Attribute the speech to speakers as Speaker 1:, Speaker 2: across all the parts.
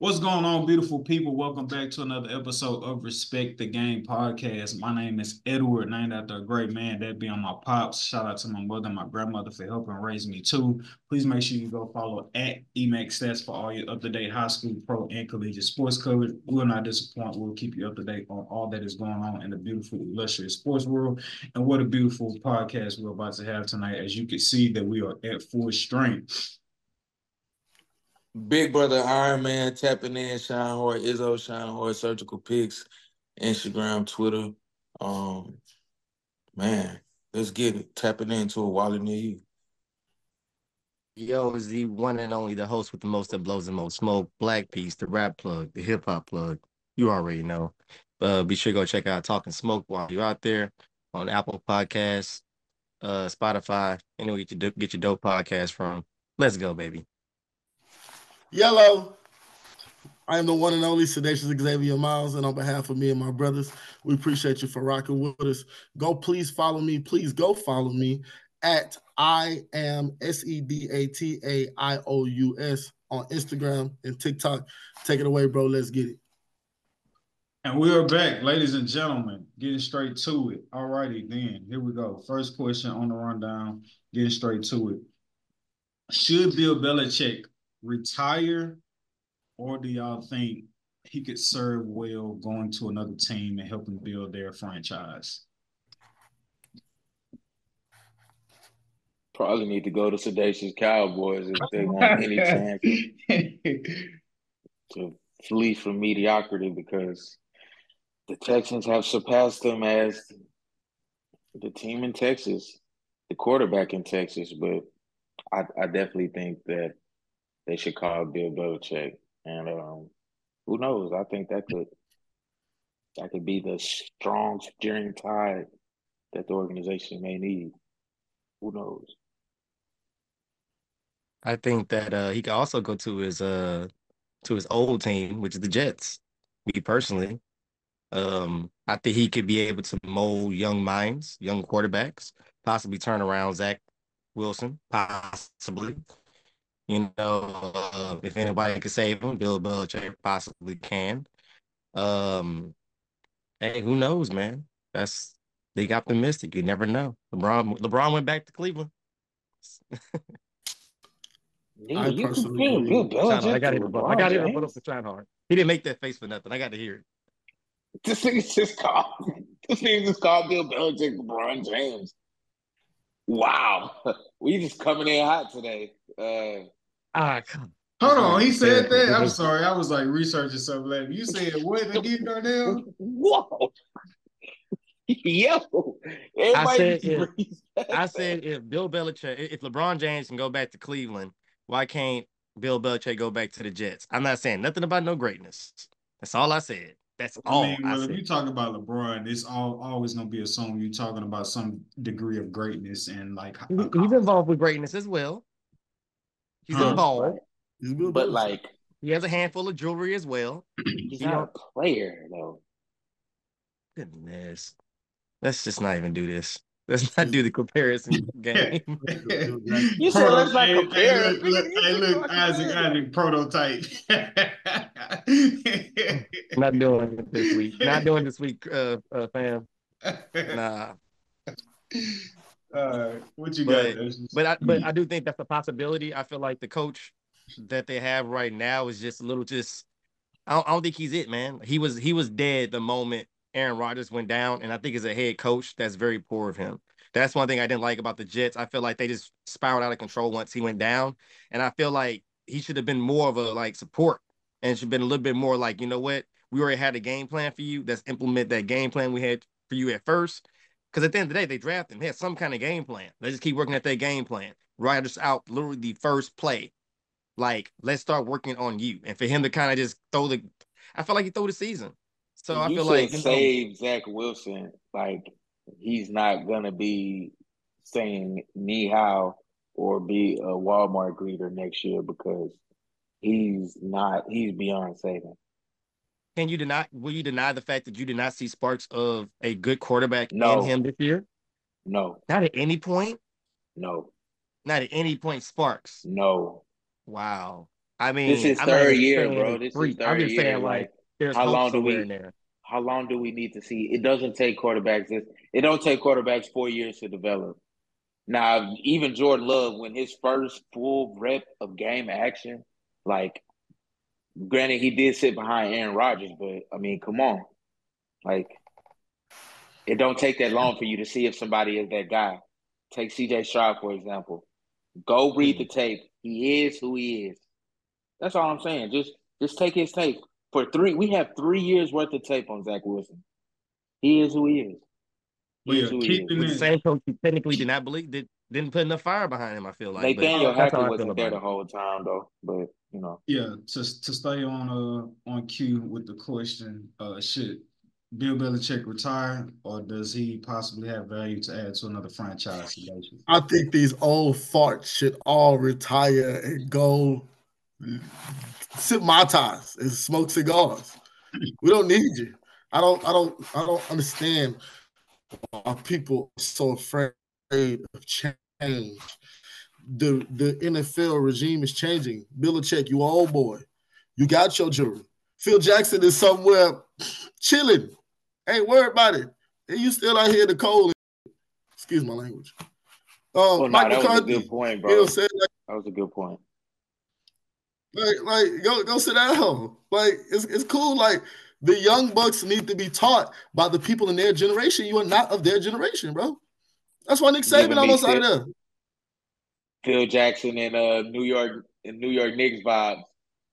Speaker 1: What's going on, beautiful people? Welcome back to another episode of Respect the Game podcast. My name is Edward, named after a great man, that being my pops. Shout out to my mother and my grandmother for helping raise me too. Please make sure you go follow at EMAC Stats for all your up-to-date high school, pro, and collegiate sports coverage. We'll not disappoint. We'll keep you up to date on all that is going on in the beautiful, illustrious sports world. And what a beautiful podcast we're about to have tonight. As you can see that we are at full strength.
Speaker 2: Big brother Iron Man tapping in, Shine Hard, Izzo, Shine Hard, Surgical Pics, Instagram, Twitter. Um, man, let's get it. Tapping into a wallet near you.
Speaker 3: Yo, is the one and only the host with the most that blows the most smoke, Blaque Peace, the rap plug, the hip hop plug. You already know. Uh, be sure to go check out Talking Smoke while you're out there on Apple Podcasts, uh, Spotify, anywhere you get your dope podcast from. Let's go, baby.
Speaker 4: Yellow. I am the one and only Sedataious Xavier Miles, and on behalf of me and my brothers, we appreciate you for rocking with us. Go, please follow me. Please go follow me at I am S E D A T A I O U S on Instagram and TikTok. Take it away, bro. Let's get it.
Speaker 1: And we are back, ladies and gentlemen, getting straight to it. All righty, then. Here we go. First question on the rundown, getting straight to it. Should Bill Belichick retire, or do y'all think he could serve well going to another team and helping build their franchise?
Speaker 2: Probably need to go to Sedataious Cowboys if they want any chance to flee from mediocrity because the Texans have surpassed them as the team in Texas, the quarterback in Texas. But I, I definitely think that they should call Bill Belichick. And um, who knows? I think that could that could be the strong steering tide that the organization may need. Who knows?
Speaker 3: I think that uh, he could also go to his uh to his old team, which is the Jets. Me personally, um, I think he could be able to mold young minds, young quarterbacks, possibly turn around Zach Wilson, possibly. You know, uh, if anybody can save him, Bill Belichick possibly can. Um, hey, who knows, man? That's they got optimistic. You never know. LeBron LeBron went back to Cleveland.
Speaker 2: Yeah, you can Bill Belichick.
Speaker 3: I got to I got to hear put up the hard. He didn't make that face for nothing. I got to hear it.
Speaker 2: This thing is just called this thing is called Bill Belichick, LeBron James. Wow, we just coming in hot today. Uh,
Speaker 3: ah, come.
Speaker 1: Hold on, he said that. I'm sorry, I was like researching something. Like you said what again, Darnell?
Speaker 2: Whoa, yo!
Speaker 3: I said, if, I said if Bill Belichick, if LeBron James can go back to Cleveland, why can't Bill Belichick go back to the Jets? I'm not saying nothing about no greatness. That's all I said. That's all. I mean, well,
Speaker 1: I if you talk about LeBron, it's all always gonna be a song you talking about some degree of greatness and like
Speaker 3: he's involved with greatness as well. He's huh? involved.
Speaker 2: But like
Speaker 3: he has a handful of jewelry as well.
Speaker 2: He's not a player though.
Speaker 3: Goodness. Let's just not even do this. Let's not do the comparison game.
Speaker 2: you said let's not compare.
Speaker 1: Hey, look, hey, look Isaac, Isaac, prototype.
Speaker 3: not doing it this week. Not doing this week, uh, uh fam. Nah.
Speaker 1: Uh, what you
Speaker 3: but,
Speaker 1: got?
Speaker 3: But I, but I do think that's a possibility. I feel like the coach that they have right now is just a little just. I don't, I don't think he's it, man. He was he was dead the moment Aaron Rodgers went down, and I think as a head coach, that's very poor of him. That's one thing I didn't like about the Jets. I feel like they just spiraled out of control once he went down, and I feel like he should have been more of a like support and should have been a little bit more like, you know what, we already had a game plan for you. Let's implement that game plan we had for you at first. Because at the end of the day, they draft him. They had some kind of game plan. They just keep working at their game plan. Rodgers out literally the first play. Like, let's start working on you. And for him to kind of just throw the, I feel like he threw the season. So I feel like
Speaker 2: save know, Zach Wilson. Like he's not gonna be saying knee how or be a Walmart greeter next year because he's not. He's beyond saving.
Speaker 3: Can you deny? Will you deny the fact that you did not see sparks of a good quarterback no. in him this year?
Speaker 2: No.
Speaker 3: Not at any point.
Speaker 2: No.
Speaker 3: Not at any point. Sparks.
Speaker 2: No.
Speaker 3: Wow. I mean,
Speaker 2: this is
Speaker 3: I'm
Speaker 2: third year, bro. This is
Speaker 3: freak. I'm
Speaker 2: third
Speaker 3: just
Speaker 2: year.
Speaker 3: saying
Speaker 2: Like,
Speaker 3: like there's
Speaker 2: how long do we-
Speaker 3: in there.
Speaker 2: how long do we need to see? It doesn't take quarterbacks. It, it don't take quarterbacks four years to develop. Now, even Jordan Love, when his first full rep of game action, like, granted, he did sit behind Aaron Rodgers, but I mean, come on, like, it don't take that long for you to see if somebody is that guy. Take C.J. Stroud for example. Go read the tape. He is who he is. That's all I'm saying. Just, just take his tape for three. We have three years worth of tape on Zach Wilson. He is who he is. He
Speaker 1: Well,
Speaker 2: is
Speaker 1: yeah,
Speaker 2: who he
Speaker 1: keeping
Speaker 2: is.
Speaker 3: The same coach who technically did not believe did didn't put enough fire behind him. I feel like but
Speaker 2: Nathaniel
Speaker 3: that's how I
Speaker 2: Hackett
Speaker 3: feel
Speaker 2: wasn't there
Speaker 3: about
Speaker 2: the whole time though, but you know.
Speaker 1: Yeah, to to stay on uh on cue with the question, uh should Bill Belichick retire or does he possibly have value to add to another franchise?
Speaker 4: I think these old farts should all retire and go sip mai tais and smoke cigars. We don't need you. I don't. I don't. I don't understand why people are so afraid of change. The the NFL regime is changing. Belichick, you old boy. You got your jury. Phil Jackson is somewhere chilling. Ain't worried about it. And you still out here in the cold. Excuse my language. Uh,
Speaker 2: Well, no,
Speaker 4: Mike
Speaker 2: that was a good point, bro.
Speaker 4: You know what. I'm saying? Like,
Speaker 2: That was a good point.
Speaker 4: like, like go go sit down. Like it's it's cool. Like the young bucks need to be taught by the people in their generation. You are not of their generation, bro. That's why Nick
Speaker 2: Giving
Speaker 4: Saban almost out of
Speaker 2: shit.
Speaker 4: there.
Speaker 2: Phil Jackson and uh New York and New York Knicks vibes.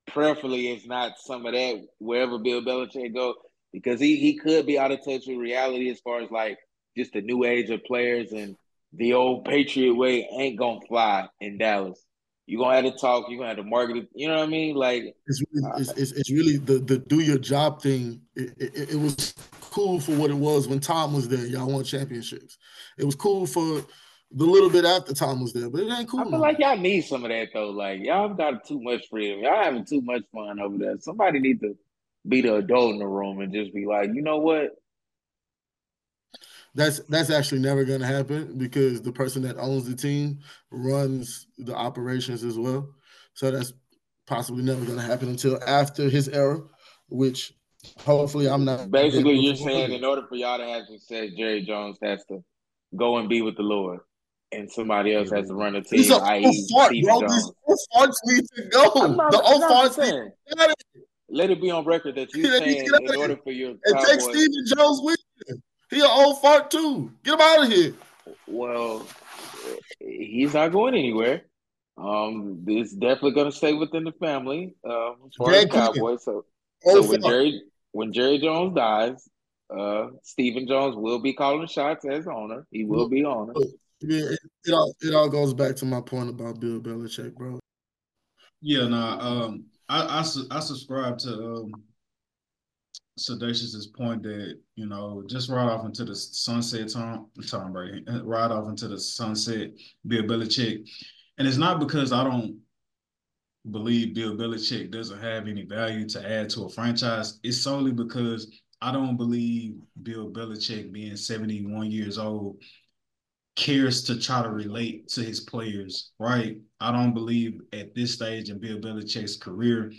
Speaker 2: Preferably it's not some of that wherever Bill Belichick go because he he could be out of touch with reality as far as like just the new age of players and the old Patriot way ain't gonna fly in Dallas. You gonna have to talk. You gonna have to market it. You know what I mean? Like
Speaker 4: It's really, it's, it's, it's really the the do your job thing. It, it, it was cool for what it was when Tom was there. Y'all won championships. It was cool for the little bit after Tom was there, but it ain't cool.
Speaker 2: I feel
Speaker 4: no
Speaker 2: like y'all need some of that though. Like y'all got too much freedom. Y'all having too much fun over there. Somebody need to be the adult in the room and just be like, you know what?
Speaker 4: That's that's actually never going to happen because the person that owns the team runs the operations as well. So that's possibly never going to happen until after his era, which hopefully I'm not.
Speaker 2: Basically, you're saying in order for y'all to have success, Jerry Jones has to go and be with the Lord, and somebody else has to run the
Speaker 4: These
Speaker 2: team,
Speaker 4: are
Speaker 2: i.e.,
Speaker 4: old farts, bro. These old farts need to go.
Speaker 2: Not,
Speaker 4: the farts need to get out of here.
Speaker 2: Let it be on record that you're
Speaker 4: They need to
Speaker 2: saying in order for your
Speaker 4: And take. Stephen Jones with you. He an old fart too. Get him out of here.
Speaker 2: Well, he's not going anywhere. Um, it's definitely going to stay within the family. Um, as far as Cowboys, so so when. Jerry when Jerry Jones dies, uh, Stephen Jones will be calling shots as owner. He will be owner.
Speaker 4: Yeah, it, it all it all goes back to my point about Bill Belichick, bro.
Speaker 1: Yeah, nah, um, I, I, su- I subscribe to um, Sedataious's point that, you know, just ride off into the sunset, Tom, Tom Brady, ride off into the sunset, Bill Belichick. And it's not because I don't believe Bill Belichick doesn't have any value to add to a franchise. It's solely because I don't believe Bill Belichick, being 71 years old, cares to try to relate to his players, right? I don't believe at this stage in Bill Belichick's career,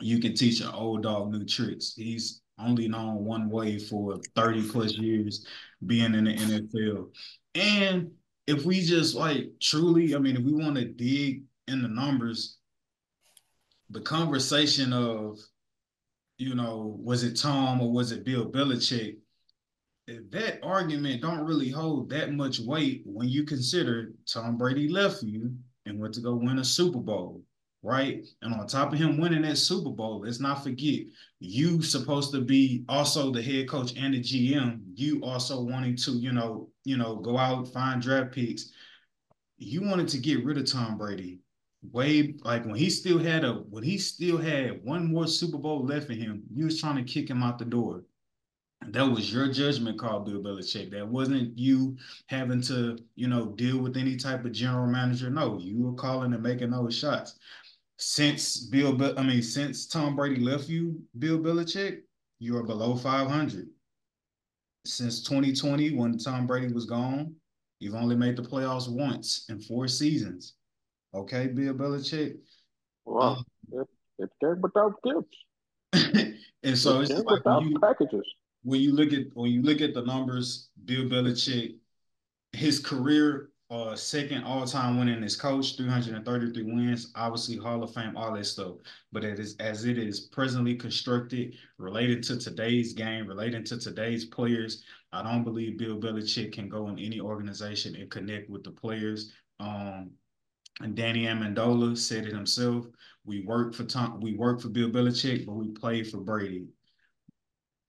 Speaker 1: you can teach an old dog new tricks. He's only known one way for 30 plus years being in the NFL. And if we just like truly, I mean, if we want to dig in the numbers, the conversation of, you know, was it Tom or was it Bill Belichick? that argument don't really hold that much weight when you consider Tom Brady left you and went to go win a Super Bowl, right? And on top of him winning that Super Bowl, let's not forget you supposed to be also the head coach and the GM. You also wanting to, you know, you know, go out find draft picks. You wanted to get rid of Tom Brady. Way like when he still had a when he still had one more Super Bowl left in him, you was trying to kick him out the door. That was your judgment call, Bill Belichick. That wasn't you having to, you know, deal with any type of general manager. No, you were calling and making those shots. Since Bill, Be- I mean, since Tom Brady left you, Bill Belichick, you are below 500. Since 2020, when Tom Brady was gone, you've only made the playoffs once in four seasons. Okay, Bill Belichick.
Speaker 2: Wow.
Speaker 1: Um,
Speaker 2: It's game without gifts.
Speaker 1: and so it's, like when you,
Speaker 2: packages.
Speaker 1: when you look at when you look at the numbers, Bill Belichick, his career uh second all-time winningest coach, 333 wins, obviously Hall of Fame, all that stuff. But it is as it is presently constructed, related to today's game, related to today's players, I don't believe Bill Belichick can go in any organization and connect with the players. Um and Danny Amendola said it himself. We work for Tom, we work for Bill Belichick, but we play for Brady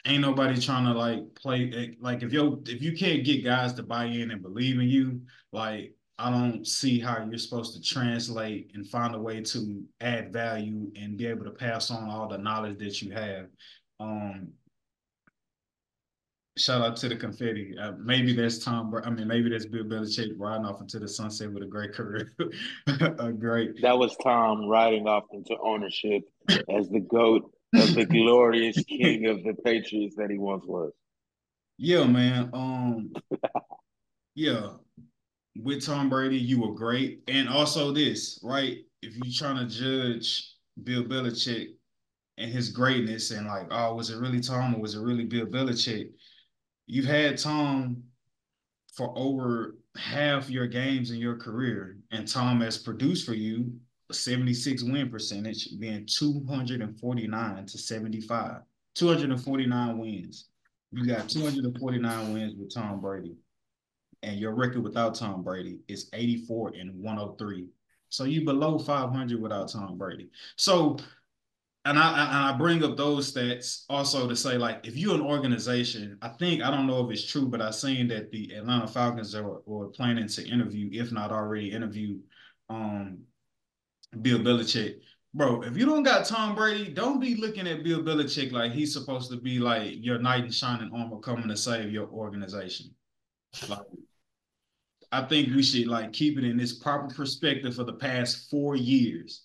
Speaker 1: ain't nobody trying to like play eh, like if you if you can't get guys to buy in and believe in you, like I don't see how you're supposed to translate and find a way to add value and be able to pass on all the knowledge that you have. Um, shout out to the confetti. Uh, maybe that's Tom. I mean, maybe that's Bill Belichick riding off into the sunset with a great career. a great.
Speaker 2: That was Tom riding off into ownership as the goat of the glorious king of the Patriots that he once was.
Speaker 1: Yeah, man. Um, yeah. With Tom Brady, you were great, and also this, right? If you're trying to judge Bill Belichick and his greatness, and like, oh, was it really Tom or was it really Bill Belichick? You've had Tom for over half your games in your career, and Tom has produced for you a 76 win percentage, being 249 to 75. 249 wins. You got 249 wins with Tom Brady. And your record without Tom Brady is 84 and 103. So you below 500 without Tom Brady. So, and I and I bring up those stats also to say like if you're an organization, I think I don't know if it's true, but I've seen that the Atlanta Falcons are, are planning to interview, if not already interview, um, Bill Belichick. Bro, if you don't got Tom Brady, don't be looking at Bill Belichick like he's supposed to be like your knight in shining armor coming to save your organization. Like, I think we should like keep it in this proper perspective for the past four years.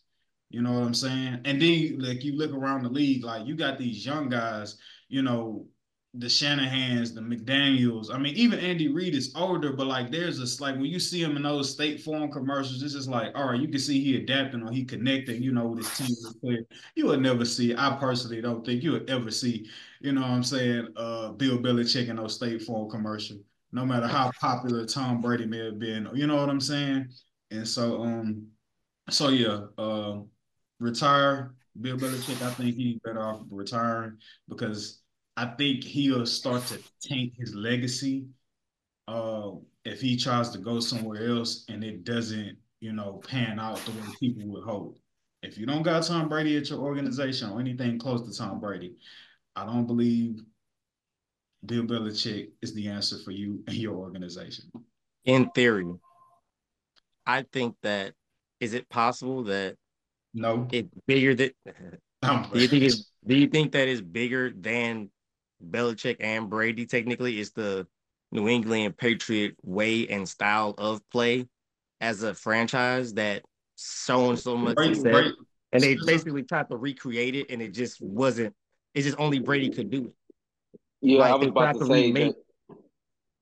Speaker 1: You know what I'm saying? And then like you look around the league, like you got these young guys, you know, the Shanahans, the McDaniels. I mean, even Andy Reid is older, but like there's this like when you see him in those State Farm commercials, it's just like, all right, you can see he adapting or he connecting, you know, with his team. You would never see. I personally don't think you would ever see, you know, what I'm saying, uh, Bill Belichick in those State Farm commercial, no matter how popular Tom Brady may have been. You know what I'm saying? And so, um, so yeah, uh, retire Bill Belichick. I think he's better off retiring because I think he'll start to taint his legacy uh, if he tries to go somewhere else and it doesn't, you know, pan out the way people would hope. If you don't got Tom Brady at your organization or anything close to Tom Brady, I don't believe Bill Belichick is the answer for you and your organization.
Speaker 3: In theory, I think that is it possible that
Speaker 1: no
Speaker 3: it's bigger than do you think it's do you think that is bigger than Belichick and Brady technically is the New England Patriot way and style of play as a franchise that shown so much right, success. Right. And they basically tried to recreate it and it just wasn't, it's just only Brady could do it.
Speaker 2: Yeah, like, I was about to, say remake...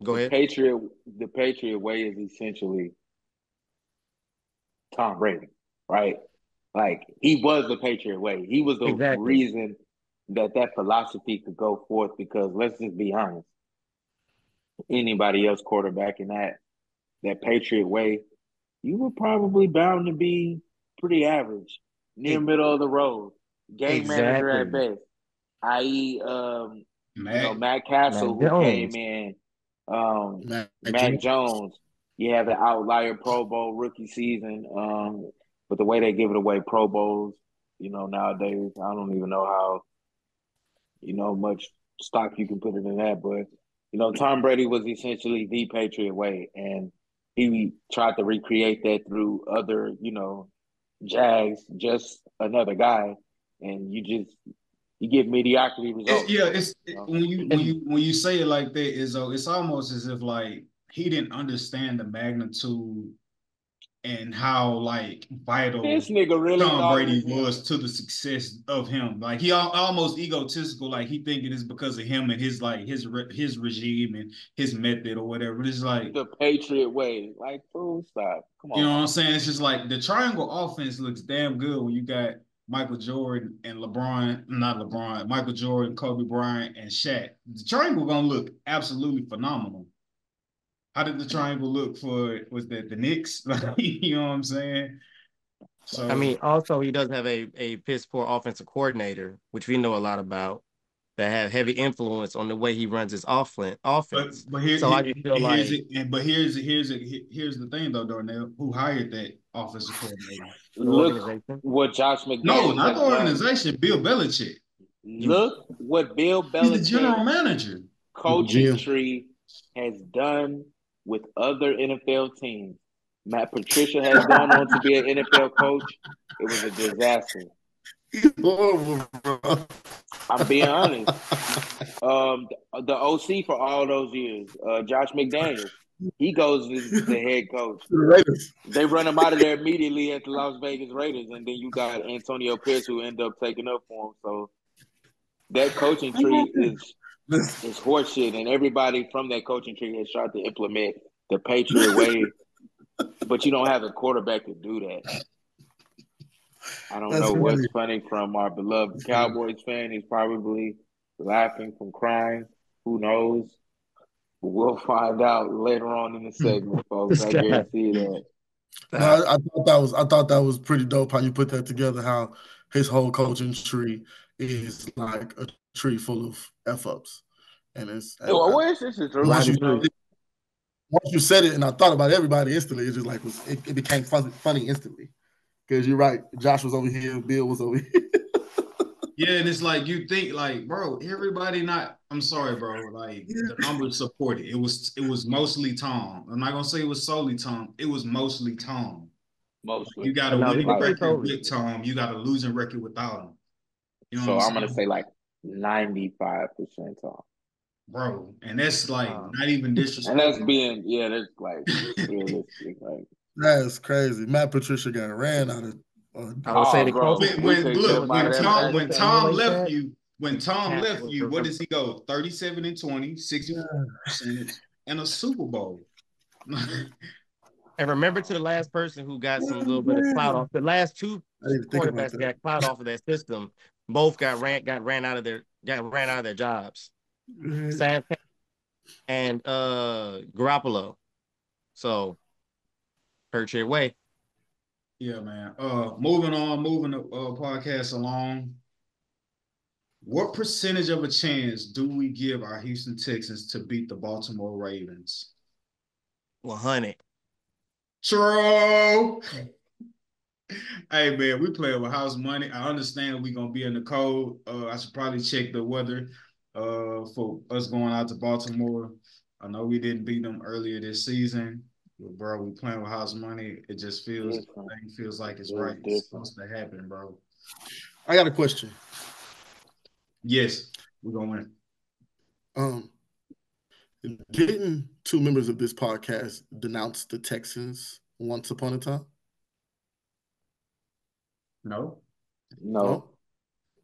Speaker 3: Go ahead.
Speaker 2: The Patriot, the Patriot way is essentially Tom Brady, right? Like he was the Patriot way. He was the exactly. reason that that philosophy could go forth because let's just be honest anybody else quarterbacking that that patriot way you were probably bound to be pretty average near middle of the road game exactly. manager at best i.e um matt, you know matt cassel matt who came in um matt, mac jones you have an outlier pro bowl rookie season um but the way they give it away pro bowls you know nowadays i don't even know how you know, much stock you can put it in that. But, you know, Tom Brady was essentially the Patriot way. And he tried to recreate that through other, you know, Jags, just another guy. And you just you get mediocrity results.
Speaker 1: It, yeah, it's you uh-huh. know? when you when you when you say it like that, is it's almost as if like he didn't understand the magnitude and how like vital
Speaker 2: this nigga really
Speaker 1: Tom Brady was to the success of him. Like he almost egotistical, like he thinking it's because of him and his like his his regime and his method or whatever. It's like
Speaker 2: the Patriot way. Like, fool, stop. Come on.
Speaker 1: You know what I'm saying? It's just like the triangle offense looks damn good when you got Michael Jordan and LeBron, not LeBron, Michael Jordan, Kobe Bryant, and Shaq. The triangle gonna look absolutely phenomenal. How did the triangle look for was that the Knicks? you know what I'm saying?
Speaker 3: So I mean, also he doesn't have a a piss poor offensive coordinator, which we know a lot about, that have heavy influence on the way he runs his offense. Offense.
Speaker 1: But, but here, so here, I feel like, it, and but here's here's here's the thing though, Darnell, who hired that offensive coordinator?
Speaker 2: Look what Josh McDaniels.
Speaker 1: No, not the organization. Done. Bill Belichick.
Speaker 2: Look what Bill Belichick,
Speaker 1: He's the general manager,
Speaker 2: coaching tree, has done with other NFL teams. Matt Patricia has gone on to be an NFL coach. It was a disaster. I'm being honest. Um, the OC for all those years, uh, Josh McDaniels, he goes as the head coach. The they run him out of there immediately at the Las Vegas Raiders, and then you got Antonio Pierce who end up taking up for him. So that coaching tree is is horseshit, and everybody from that coaching tree has tried to implement the Patriot way, but you don't have a quarterback to do that. I don't That's know what's funny from our beloved Cowboys fan. He's probably laughing from crying. Who knows? But we'll find out later on in the hmm. segment, folks. I guarantee that.
Speaker 4: No, I, I, thought that was I thought that was pretty dope how you put that together. How his whole coaching tree is like a tree full of f ups, and it's.
Speaker 2: Well, where is this? Once
Speaker 4: you, once you said it, and I thought about everybody instantly, it just like was it, it became funny, funny instantly. Because you're right, Josh was over here, Bill was over here.
Speaker 1: yeah, and it's like you think like, bro, everybody not. I'm sorry, bro. Like yeah. the numbers support it. It was it was mostly Tom. I'm not gonna say it was solely Tom. It was mostly Tom.
Speaker 2: Mostly.
Speaker 1: You got a winning record with Tom. You got a losing record without him.
Speaker 2: You know so I'm, I'm gonna say like 95 percent Tom.
Speaker 1: Bro, and that's like not even disrespectful.
Speaker 2: And that's being yeah, that's like realistic. Like
Speaker 4: that's crazy. Matt Patricia got ran out of. Uh,
Speaker 3: I would say the
Speaker 1: bro, when, when look when Tom when Tom left you when Tom left you, what does he go? 37 and 20, 60 percentage, and a Super Bowl.
Speaker 3: and remember to the last person who got some little bit of clout off the last two quarterbacks got clout off of that system. Both got ran got ran out of their got ran out of their jobs. Sam and uh Garoppolo. So hurt your way.
Speaker 1: Yeah, man. Uh, moving on, moving the uh, podcast along. What percentage of a chance do we give our Houston Texans to beat the Baltimore Ravens?
Speaker 3: 100.
Speaker 1: True. Hey man, we playing with house money. I understand we're gonna be in the cold. Uh, I should probably check the weather uh for us going out to Baltimore. I know we didn't beat them earlier this season but bro, we playing with house money. It just feels it feels like it's, right. It's supposed to happen, bro.
Speaker 4: I got a question.
Speaker 1: Yes, we're gonna win.
Speaker 4: Um, didn't two members of this podcast denounce the Texans once upon a time?
Speaker 1: No.
Speaker 2: No. no?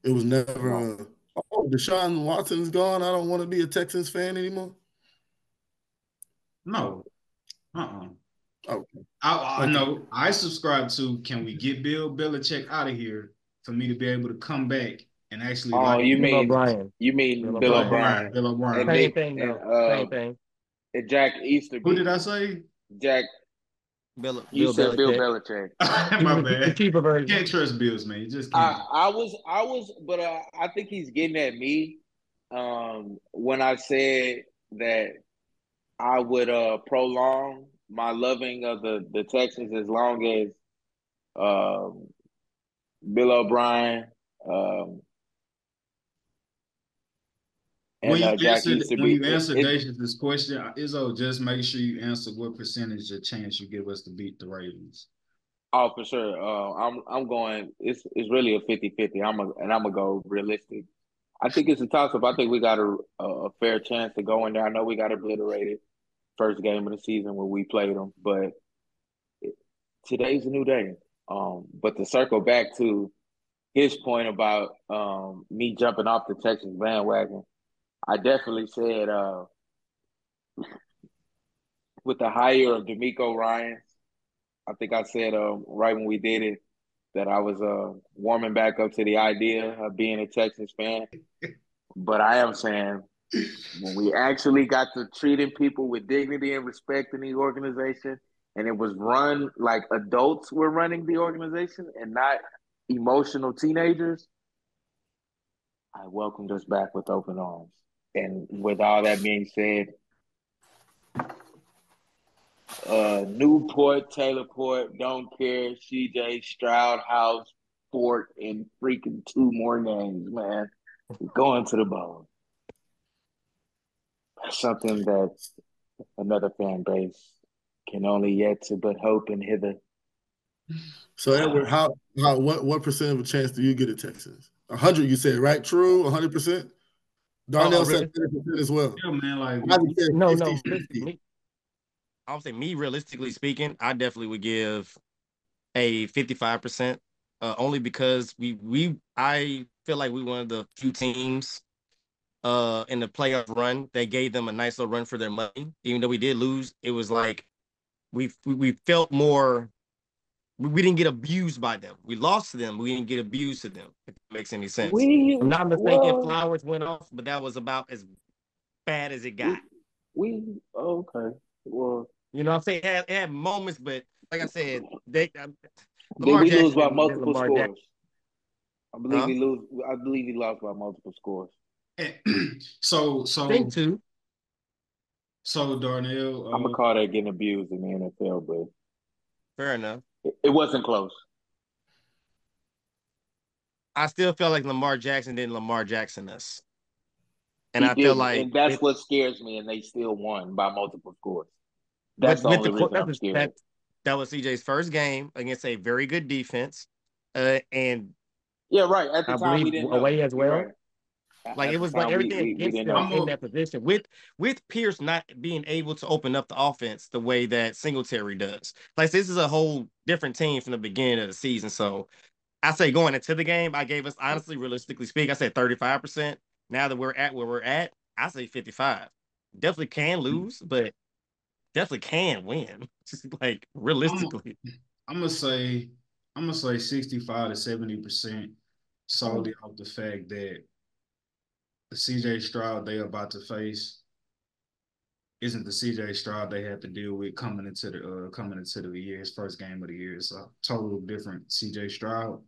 Speaker 4: It was never no. a, oh, Deshaun Watson's gone. I don't want to be a Texans fan anymore.
Speaker 1: No. Uh-uh. Okay. I, I know I subscribe to can we get Bill Belichick out of here for me to be able to come back and actually
Speaker 2: Oh, like you mean O'Brien. You mean Bill, Bill O'Brien.
Speaker 1: Bill O'Brien.
Speaker 3: Same thing though. Uh, Same thing.
Speaker 2: And Jack Easter.
Speaker 1: Who did I say?
Speaker 2: Jack Bill, you Bill said Belichick. Bill
Speaker 1: Belichick. My bad. cheaper version. Can't trust Bills, man. You just can't.
Speaker 2: I, I was, I was, but uh, I think he's getting at me um, when I said that I would uh, prolong my loving of the the Texans as long as um, Bill O'Brien. Um,
Speaker 1: and, when you uh, answer, when you answer this question, Izzo, just make sure you answer what percentage of chance you give us to beat the Ravens.
Speaker 2: Oh, for sure. Uh, I'm I'm going. It's it's really a 50-50. I'm a, and I'm gonna go realistic. I think it's a toss up. I think we got a, a fair chance to go in there. I know we got obliterated first game of the season when we played them. But today's a new day. Um, but to circle back to his point about um, me jumping off the Texas bandwagon, I definitely said uh, with the hire of DeMeco Ryan, I think I said um, right when we did it, that I was uh, warming back up to the idea of being a Texas fan. But I am saying when we actually got to treating people with dignity and respect in the organization, and it was run like adults were running the organization and not emotional teenagers, I welcomed us back with open arms. And with all that being said, uh, Newport, Taylorport, don't care, CJ, Stroud House, Fort, and freaking two more names, man. Going to the bone. Something that another fan base can only yet to but hope and hither.
Speaker 4: So Edward, how how what what percent of a chance do you get at Texans? hundred, you said right? True, hundred percent. Darnell oh, said thirty percent as well.
Speaker 1: Yeah, man. Like
Speaker 3: no, 50, no. 50. I would say me, realistically speaking, I definitely would give a fifty-five percent. Uh, only because we we I feel like we one of the few teams uh in the playoff run that gave them a nice little run for their money. Even though we did lose, it was like we we felt more we didn't get abused by them. We lost to them. We didn't get abused to them. If it makes any sense. We, I'm not mistaken. Well, Flowers went off, but that was about as bad as it got.
Speaker 2: We, we okay. Well,
Speaker 3: you know, what I'm saying it had, it had, moments, but like I said, they. Uh,
Speaker 2: Did we lose by multiple scores? Jackson. I believe huh? we lose. I believe he lost by multiple scores.
Speaker 1: so, so.
Speaker 3: I think two.
Speaker 1: So Darnell,
Speaker 2: uh, I'm gonna call that getting abused in the NFL, but
Speaker 3: fair enough.
Speaker 2: It, wasn't close.
Speaker 3: I still feel like Lamar Jackson didn't Lamar Jackson us, and he I did, feel like
Speaker 2: and that's it, what scares me. And they still won by multiple scores. That's the only the, reason I'm scared.
Speaker 3: That, that was CJ's first game against a very good defense, uh, and
Speaker 2: yeah, right. At the I time, we didn't
Speaker 3: away know. as well. Right. Like it was like everything we, we, we in that position with with Pierce not being able to open up the offense the way that Singletary does. Like this is a whole different team from the beginning of the season. So I say going into the game, I gave us honestly, realistically speak, I said 35%. Now that we're at where we're at, I say 55. Definitely can hmm. lose, but definitely can win. Just like realistically.
Speaker 1: I'm, I'm gonna say I'm gonna say 65 to 70 percent solely off the fact that CJ Stroud they about to face isn't the CJ Stroud they had to deal with coming into the uh, coming into the year, his first game of the year. It's a total different CJ Stroud.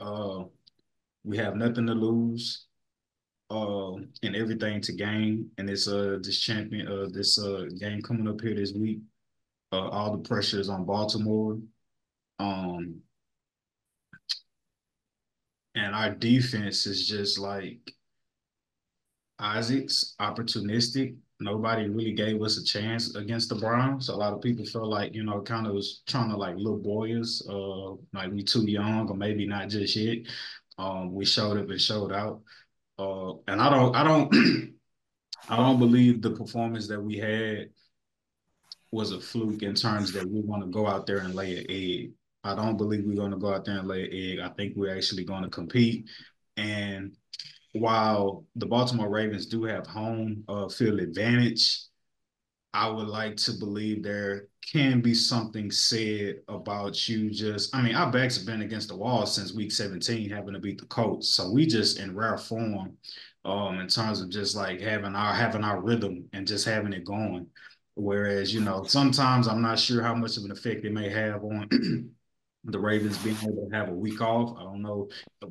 Speaker 1: Uh, we have nothing to lose, uh, and everything to gain. And this uh this champion uh this uh game coming up here this week. Uh, all the pressure is on Baltimore. Um, and our defense is just like Isaac's opportunistic. Nobody really gave us a chance against the Browns. A lot of people felt like, you know, kind of was trying to like little boys, uh, like we too young or maybe not just yet. Um, we showed up and showed out. Uh, and I don't, I don't, I don't believe the performance that we had was a fluke in terms that we want to go out there and lay an egg. I don't believe we're going to go out there and lay an egg. I think we're actually going to compete. And while the Baltimore Ravens do have home uh, field advantage, I would like to believe there can be something said about you just I mean, our backs have been against the wall since week 17, having to beat the Colts. So we just in rare form um in terms of just like having our having our rhythm and just having it going. Whereas, you know, sometimes I'm not sure how much of an effect it may have on the Ravens being able to have a week off. I don't know,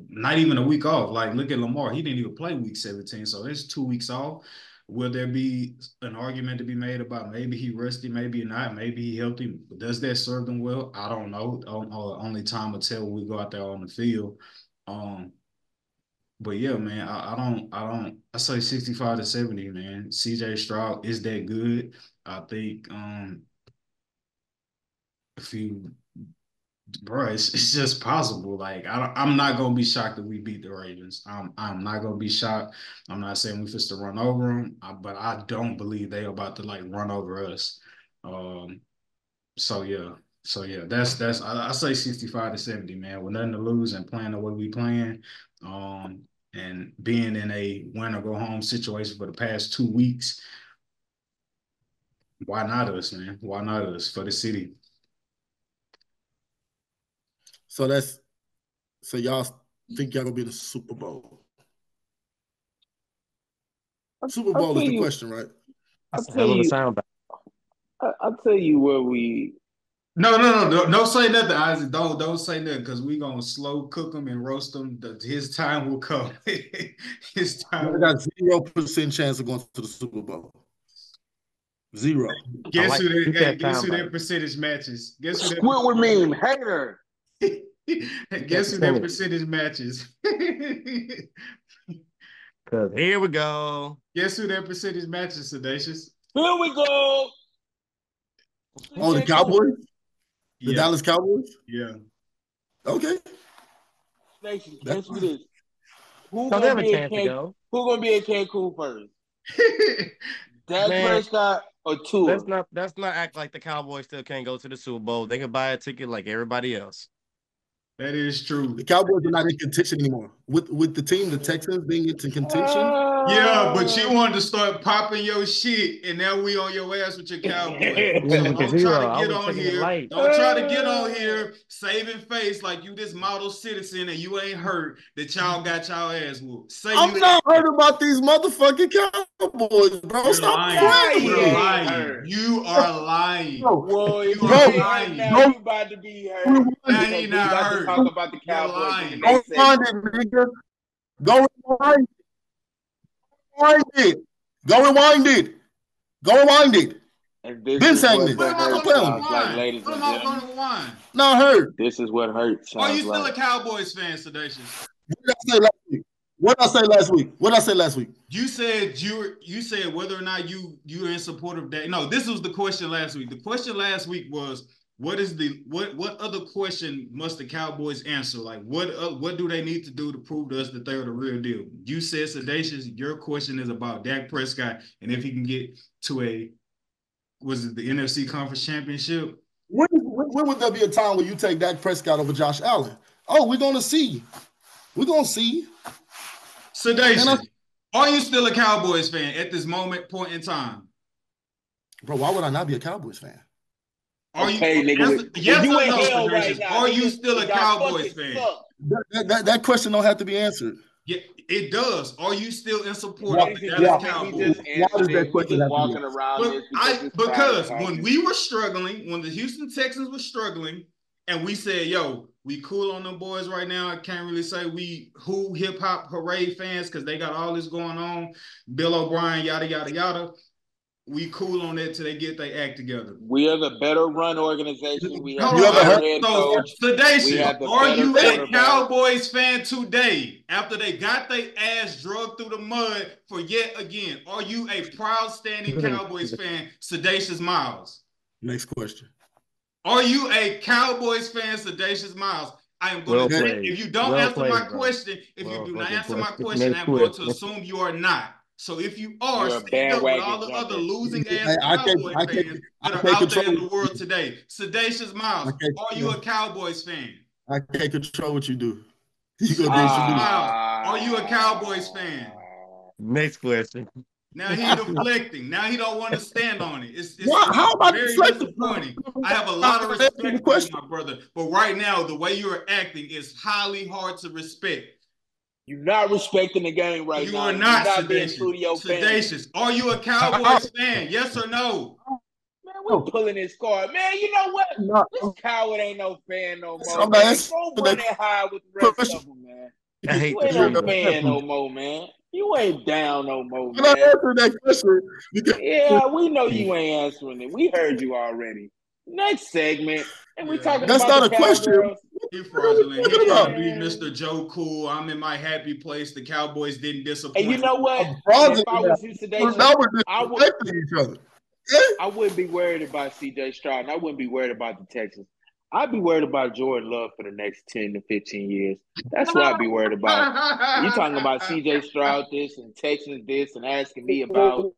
Speaker 1: not even a week off. Like, look at Lamar. He didn't even play week 17. So it's two weeks off. Will there be an argument to be made about maybe he rusty, maybe not, maybe he healthy? Does that serve them well? I don't know. Only time will tell when we go out there on the field. Um, but yeah, man, I, I, don't, I don't, I say 65 to 70, man. CJ Stroud is that good. I think um if you bro, it's, it's just possible. Like I, I'm not gonna be shocked if we beat the Ravens. I'm I'm not gonna be shocked. I'm not saying we just to run over them, but I don't believe they are about to like run over us. Um, so yeah, so yeah, that's that's I, I say 65 to 70, man. With nothing to lose and playing the way we playing, um, and being in a win or go home situation for the past two weeks. Why not us, man? Why not us for the city?
Speaker 4: So that's so y'all think y'all gonna be in the Super Bowl. Super
Speaker 2: I'll
Speaker 4: Bowl is the
Speaker 2: you-
Speaker 4: question, right?
Speaker 2: I'll
Speaker 3: That's a hell
Speaker 2: tell
Speaker 3: of a
Speaker 2: you.
Speaker 3: sound bite.
Speaker 2: I- I'll tell you where we.
Speaker 1: No, no, no, no, don't say nothing, Isaac. Don't don't say nothing because we gonna slow cook them and roast them. His time will come. His time. will
Speaker 4: got zero percent chance of going to the Super Bowl. Zero.
Speaker 1: Guess
Speaker 3: like-
Speaker 1: who that,
Speaker 3: keep
Speaker 1: hey,
Speaker 3: that
Speaker 1: guess who that percentage matches? Guess who that
Speaker 2: Squidward meme hater.
Speaker 1: Guess who that percentage matches?
Speaker 3: Cause here we go.
Speaker 1: Guess who that percentage matches, Sedataious?
Speaker 2: Here we go.
Speaker 4: Oh, the Cowboys, the
Speaker 1: Yeah,
Speaker 4: Dallas Cowboys.
Speaker 1: yeah.
Speaker 4: Okay.
Speaker 2: Nation, guess who this? Who
Speaker 3: So they have
Speaker 2: gonna be in
Speaker 3: chance
Speaker 2: Can-
Speaker 3: go.
Speaker 2: Who gonna be in Cancun first? Dak Prescott or Tua?
Speaker 3: Let's not let's not act like the Cowboys still can't go to the Super Bowl. They can buy a ticket like everybody else.
Speaker 1: That is true.
Speaker 4: The Cowboys are not in contention anymore. With with the team, the Texans being into contention.
Speaker 1: Yeah, but you wanted to start popping your shit, and now we on your ass with your cowboy.
Speaker 3: Yeah,
Speaker 1: So
Speaker 3: with the
Speaker 1: don't try
Speaker 3: I
Speaker 1: to get on here.
Speaker 3: light.
Speaker 1: Don't try to get on here saving face like you this model citizen and you ain't hurt that y'all got y'all ass whooped. Say
Speaker 4: I'm
Speaker 1: you
Speaker 4: not hurt about these motherfucking Cowboys, bro.
Speaker 1: You're
Speaker 4: Stop
Speaker 1: lying.
Speaker 4: playing.
Speaker 1: You're
Speaker 2: Yeah,
Speaker 4: with me.
Speaker 1: lying. You are lying.
Speaker 4: Bro,
Speaker 1: You
Speaker 2: you
Speaker 1: are
Speaker 2: be
Speaker 1: lying.
Speaker 2: hurt now, you about to be hurt.
Speaker 4: Don't
Speaker 1: Now
Speaker 2: Because
Speaker 1: he not
Speaker 2: to
Speaker 1: hurt.
Speaker 2: talk about the
Speaker 1: You're
Speaker 2: Cowboys.
Speaker 1: lying.
Speaker 2: and
Speaker 4: Go
Speaker 2: they say-
Speaker 4: find it, nigga. Go rewind it. Rewind it. Go rewind it. Go rewind it.
Speaker 2: And this
Speaker 4: Been
Speaker 2: is
Speaker 4: saying
Speaker 2: what
Speaker 4: this.
Speaker 1: Put
Speaker 2: the
Speaker 1: him up on the
Speaker 2: sounds like, ladies
Speaker 1: Put
Speaker 2: and
Speaker 1: him up
Speaker 2: gentlemen.
Speaker 1: on the line.
Speaker 4: Not hurt.
Speaker 2: This is what hurt
Speaker 1: Are you still
Speaker 2: like.
Speaker 1: a Cowboys fan, Sedataious?
Speaker 4: What did I say last week? What did I say last week? What did I say last week?
Speaker 1: You said you were, you said whether or not you you're in support of that. No, this was the question last week. The question last week was what is the what what other question must the Cowboys answer? Like what uh, what do they need to do to prove to us that they're the real deal? You said sedataious. Your question is about Dak Prescott and if he can get to a was it the NFC Conference Championship?
Speaker 4: When, when, when would there be a time where you take Dak Prescott over Josh Allen? Oh, we're gonna see. We're gonna see.
Speaker 1: Sedataious.
Speaker 4: And
Speaker 1: Are you still a Cowboys fan at this moment point in time?
Speaker 4: Bro, why would I not be a Cowboys fan?
Speaker 1: Are
Speaker 2: Okay,
Speaker 1: you
Speaker 2: nigga.
Speaker 1: yes, yes
Speaker 2: you
Speaker 1: or
Speaker 2: in
Speaker 1: no,
Speaker 2: hell right now.
Speaker 1: Are you still a Cowboys fan?
Speaker 4: That, that, that question don't have to be answered.
Speaker 1: Yeah, it does. Are you still in support
Speaker 4: Why-
Speaker 1: of the Dallas
Speaker 2: gentlemen, we
Speaker 1: Cowboys?
Speaker 2: just
Speaker 4: Why does that question
Speaker 2: just
Speaker 4: have to be
Speaker 2: walking around
Speaker 1: Well, I,
Speaker 2: because, it's
Speaker 1: because
Speaker 2: tired of
Speaker 1: when we were struggling, when the Houston Texans were struggling, and we said, "Yo, we cool on them boys right now." I can't really say we who hip hop hooray fans because they got all this going on. Bill O'Brien, yada yada yada. We cool on that till they get their act together.
Speaker 2: We are the better run organization. We have
Speaker 4: You
Speaker 2: the
Speaker 1: on,
Speaker 4: ever heard-
Speaker 2: head
Speaker 1: So,
Speaker 2: coach. We
Speaker 1: Sedataious,
Speaker 2: have the
Speaker 1: are you a. Cowboys fan today after they got their ass drugged through the mud for yet again? Are you a proud standing Cowboys fan, Sedataious Miles?
Speaker 4: Next question.
Speaker 1: Are you a Cowboys fan, Sedataious Miles? I am going
Speaker 3: Well
Speaker 1: to
Speaker 4: played.
Speaker 1: if you don't
Speaker 3: Well
Speaker 1: answer my
Speaker 3: bro.
Speaker 1: question, if
Speaker 3: Well
Speaker 1: you do not
Speaker 3: fucking
Speaker 1: answer my
Speaker 3: question.
Speaker 1: question,
Speaker 3: Next
Speaker 1: I'm going to assume you are not. So if you are,
Speaker 2: You're
Speaker 1: stand up with all the
Speaker 2: jumper.
Speaker 1: other losing ass
Speaker 4: I can't-
Speaker 1: Cowboy
Speaker 4: I can't-
Speaker 1: fans
Speaker 4: I
Speaker 1: that are
Speaker 4: can't
Speaker 1: out there in the world today. Sedataious Miles,
Speaker 4: I can't-
Speaker 1: are you a Cowboys fan?
Speaker 4: I can't control what you do. You gonna do what you do.
Speaker 1: Ah. Are you a Cowboys fan?
Speaker 3: Next question.
Speaker 1: Now he deflecting. Now he don't want to stand on it. It's, it's,
Speaker 4: Why- how am I
Speaker 1: very
Speaker 4: deflecting?
Speaker 1: disappointing. I have a lot of
Speaker 4: I'm
Speaker 1: respect for you,
Speaker 4: question.
Speaker 1: my brother, but right now the way you are acting is highly hard to respect.
Speaker 2: You're not respecting the game right
Speaker 1: you
Speaker 2: now.
Speaker 1: are not,
Speaker 2: You're not being
Speaker 1: sedataious.
Speaker 2: true to your family.
Speaker 1: Are you a Cowboys uh-uh. fan? Yes or no?
Speaker 2: Man, we're pulling this card. Man, you know what?
Speaker 4: No,
Speaker 2: This coward ain't no fan no more.
Speaker 4: I'm
Speaker 2: man.
Speaker 4: asking
Speaker 2: Go
Speaker 4: that
Speaker 2: run it high with the rest
Speaker 4: question.
Speaker 2: of them, man.
Speaker 3: I hate
Speaker 2: You
Speaker 3: the
Speaker 2: ain't no
Speaker 3: trigger.
Speaker 2: fan no more, man. You ain't down no more,
Speaker 4: Can I
Speaker 2: man.
Speaker 4: answer that question? Because
Speaker 2: Yeah, we know you ain't answering it. We heard you already. Next segment, and we
Speaker 1: Yeah.
Speaker 2: talking
Speaker 4: That's
Speaker 2: about
Speaker 4: not
Speaker 2: the
Speaker 4: a question.
Speaker 2: Cowgirls.
Speaker 1: He fraudulent. He
Speaker 4: Look it up.
Speaker 1: trying to be Mr. Joe Cool. I'm in my happy place. The Cowboys didn't disappoint.
Speaker 2: And you know what?
Speaker 4: I'm fraudulent.
Speaker 2: If I was you today,
Speaker 4: now we're
Speaker 2: I would-
Speaker 4: disrespecting each other.
Speaker 2: I wouldn't be worried about CJ Stroud, and I wouldn't be worried about the Texans. I'd be worried about Jordan Love for the next 10 to 15 years. That's what I'd be worried about. You talking about CJ Stroud this and Texans this and asking me about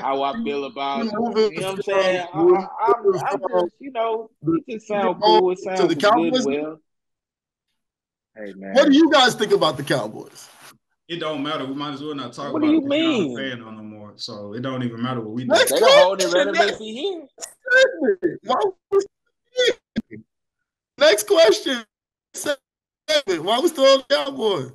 Speaker 2: how I feel about it. You know what I'm saying? I, I, I'm, I'm just, you know, it just sounds cool. It sounds
Speaker 4: the
Speaker 2: good
Speaker 4: Cowboys?
Speaker 2: well. Hey, man.
Speaker 4: What do you guys think about the Cowboys?
Speaker 1: It don't matter. We might as well not talk
Speaker 2: What
Speaker 1: about
Speaker 2: do you
Speaker 1: it 'cause you're not a
Speaker 2: mean?
Speaker 1: fan on no more. So it don't even matter what we do.
Speaker 4: Next
Speaker 2: They don't hold the
Speaker 4: question.
Speaker 2: relevancy here.
Speaker 4: Why was- Next question. Why we still on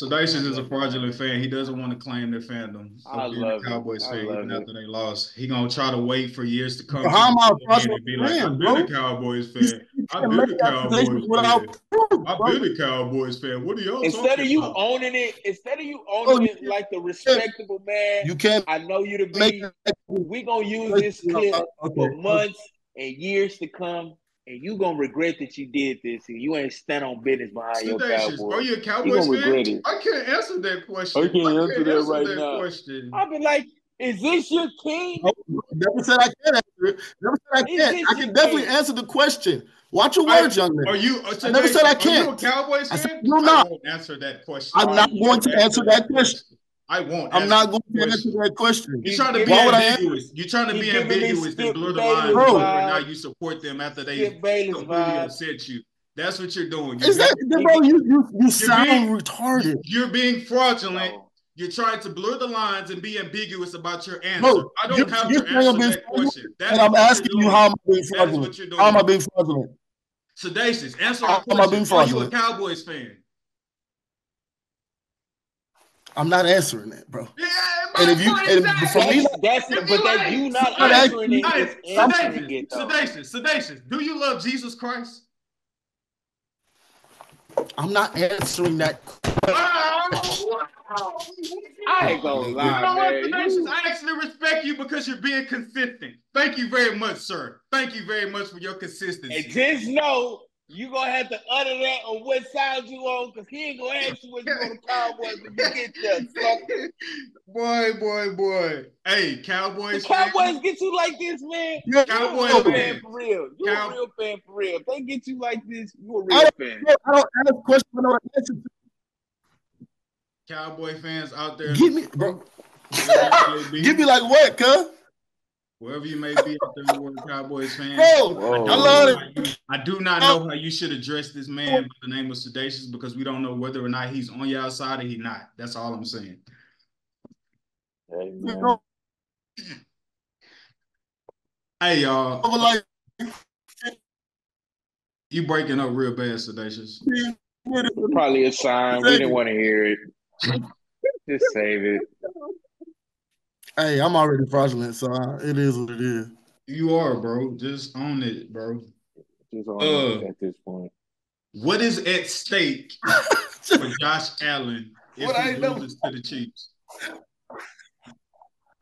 Speaker 4: Cowboys?
Speaker 1: Sedataious is a fraudulent fan. He doesn't want to claim their fandom.
Speaker 2: I
Speaker 1: being
Speaker 2: love
Speaker 1: a Cowboys
Speaker 2: it.
Speaker 1: Fan
Speaker 2: love
Speaker 1: even
Speaker 2: it.
Speaker 1: after they lost. He gonna try to wait for years to come.
Speaker 4: Bro, how am I a
Speaker 1: to the
Speaker 4: fraudulent
Speaker 1: and like,
Speaker 4: fan,
Speaker 1: I've
Speaker 4: bro?
Speaker 1: been a Cowboys fan. I've been a
Speaker 4: accusations
Speaker 1: Cowboys
Speaker 4: without
Speaker 1: fan. I've been a Cowboys fan. What are y'all
Speaker 2: Instead of you
Speaker 1: about?
Speaker 2: owning it, instead of you
Speaker 4: Oh,
Speaker 2: owning it like the respectable man,
Speaker 4: You can't
Speaker 2: I know you to
Speaker 4: make
Speaker 2: be. We gonna use this clip for months and years to come, and you gonna regret that you did this, and you ain't stand on business behind your Cowboys.
Speaker 1: are you a
Speaker 2: You
Speaker 1: Cowboys
Speaker 2: gonna regret
Speaker 1: fan?
Speaker 2: it.
Speaker 1: I can't answer that question.
Speaker 2: I can't answer that right now.
Speaker 1: question.
Speaker 2: I'll be like, is this your king?
Speaker 4: Oh, Never said I can't answer it. Never said I
Speaker 2: Is
Speaker 4: can't. I can definitely
Speaker 2: game?
Speaker 4: answer the question. Watch your
Speaker 1: I-
Speaker 4: words, young man.
Speaker 1: Are you? Uh,
Speaker 4: I never said I
Speaker 1: Sedataious, Are you a
Speaker 4: can't.
Speaker 1: Cowboys
Speaker 4: I
Speaker 1: fan?
Speaker 4: said you're not.
Speaker 1: I won't answer that question.
Speaker 4: I'm not
Speaker 1: won't
Speaker 4: going to answer that question.
Speaker 1: I won't.
Speaker 4: I'm not going to answer that question.
Speaker 1: You're trying to
Speaker 2: He-
Speaker 1: be
Speaker 4: Why would I
Speaker 1: ambiguous. You're trying to be ambiguous and blur the
Speaker 2: Bayless
Speaker 1: line
Speaker 4: Bro.
Speaker 1: whether or not you support them after they completely
Speaker 2: vibe.
Speaker 1: upset you. That's what you're doing. You're
Speaker 4: Is that,
Speaker 1: being,
Speaker 4: bro? You you, you sound
Speaker 1: being-
Speaker 4: retarded.
Speaker 1: you're being fraudulent.
Speaker 2: No.
Speaker 1: You're trying to blur the lines and be ambiguous about your answer.
Speaker 4: Bro,
Speaker 1: I don't
Speaker 4: you-
Speaker 1: have
Speaker 4: you're
Speaker 1: to
Speaker 4: saying I'm
Speaker 1: answer that question. That's
Speaker 4: And I'm asking you
Speaker 1: doing.
Speaker 4: how am I being
Speaker 1: That is
Speaker 4: fraudulent?
Speaker 1: what you're doing.
Speaker 4: How am I being fraudulent?
Speaker 1: Sedataious, answer
Speaker 4: How
Speaker 1: our
Speaker 4: am I
Speaker 1: question.
Speaker 4: being
Speaker 1: Are you a? Cowboys fan?
Speaker 4: I'm not answering that, bro.
Speaker 1: Yeah,
Speaker 4: And if you- and
Speaker 1: point
Speaker 4: for
Speaker 1: that.
Speaker 4: me-
Speaker 2: That's, that's but
Speaker 1: you
Speaker 2: that you not answering it
Speaker 1: Hey, sedataious,
Speaker 2: it though.
Speaker 1: sedataious, sedataious. Do you love Jesus Christ?
Speaker 4: I'm not answering that.
Speaker 2: Oh, I ain't gonna
Speaker 1: You know
Speaker 2: man.
Speaker 1: Sedataious?
Speaker 2: You-
Speaker 1: I actually respect you because you're being consistent. Thank you very much, sir. Thank you very much for your
Speaker 2: And
Speaker 1: consistency.
Speaker 2: just know you gonna have to utter that on what side you on, because he ain't gonna ask you what you on the Cowboys when you get there. sucker.
Speaker 1: boy, boy, boy. Hey,
Speaker 2: The
Speaker 1: Cowboys. fan,
Speaker 2: Cowboys get you like this, man.
Speaker 4: Yeah,
Speaker 1: Cowboys
Speaker 2: You a
Speaker 1: fan.
Speaker 2: fan for real. You
Speaker 1: Cow-
Speaker 2: a real fan for real. If they get you like this, you a real
Speaker 4: don't,
Speaker 2: fan.
Speaker 4: I don't ask questions I don't answer to.
Speaker 1: Cowboy fans out there.
Speaker 4: Give me, bro.
Speaker 1: wherever you may be,
Speaker 4: Give me like what, cuz?
Speaker 1: Wherever you may be out there, in the world, Cowboys fans.
Speaker 4: Bro,
Speaker 2: Whoa.
Speaker 4: I love it.
Speaker 1: I do not know how you should address this man by the name of Sedataious because we don't know whether or not he's on your side or he not. That's all I'm saying.
Speaker 2: Hey,
Speaker 1: Hey y'all. you breaking up real bad, Sedataious.
Speaker 2: Probably a sign. We didn't want to hear it. Just save it.
Speaker 4: Hey, I'm already fraudulent, so uh, it is what it is.
Speaker 1: You are, bro. Just own it, bro.
Speaker 2: Just own
Speaker 1: Uh.
Speaker 2: it at this point.
Speaker 1: What is at stake for Josh Allen if
Speaker 4: What I
Speaker 1: he
Speaker 4: know.
Speaker 1: loses to the Chiefs?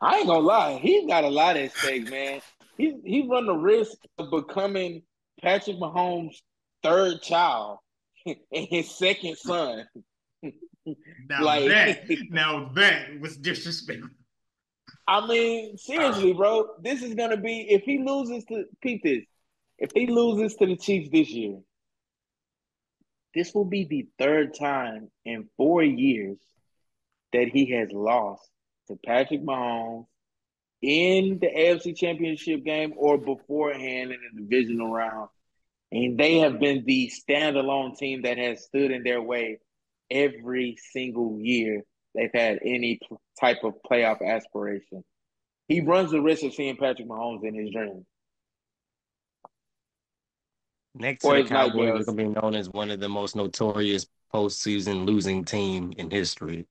Speaker 2: I ain't gonna lie, he's got a lot at stake, man. He he run the risk of becoming Patrick Mahomes' third child and his second son.
Speaker 1: Now
Speaker 2: Like-
Speaker 1: that, now that was disrespectful.
Speaker 2: I mean, seriously, ah. bro, this is gonna be if he loses to peep this, if he loses to the Chiefs this year, this will be the third time in four years that he has lost to Patrick Mahomes in the AFC Championship game or beforehand in the divisional round. And they have been the standalone team that has stood in their way every single year they've had any pl- type of playoff aspiration. He runs the risk of seeing Patrick Mahomes in his dream.
Speaker 3: Next to the Cowboys,
Speaker 2: this.
Speaker 3: they're gonna be known as one of the most notorious postseason losing team in history.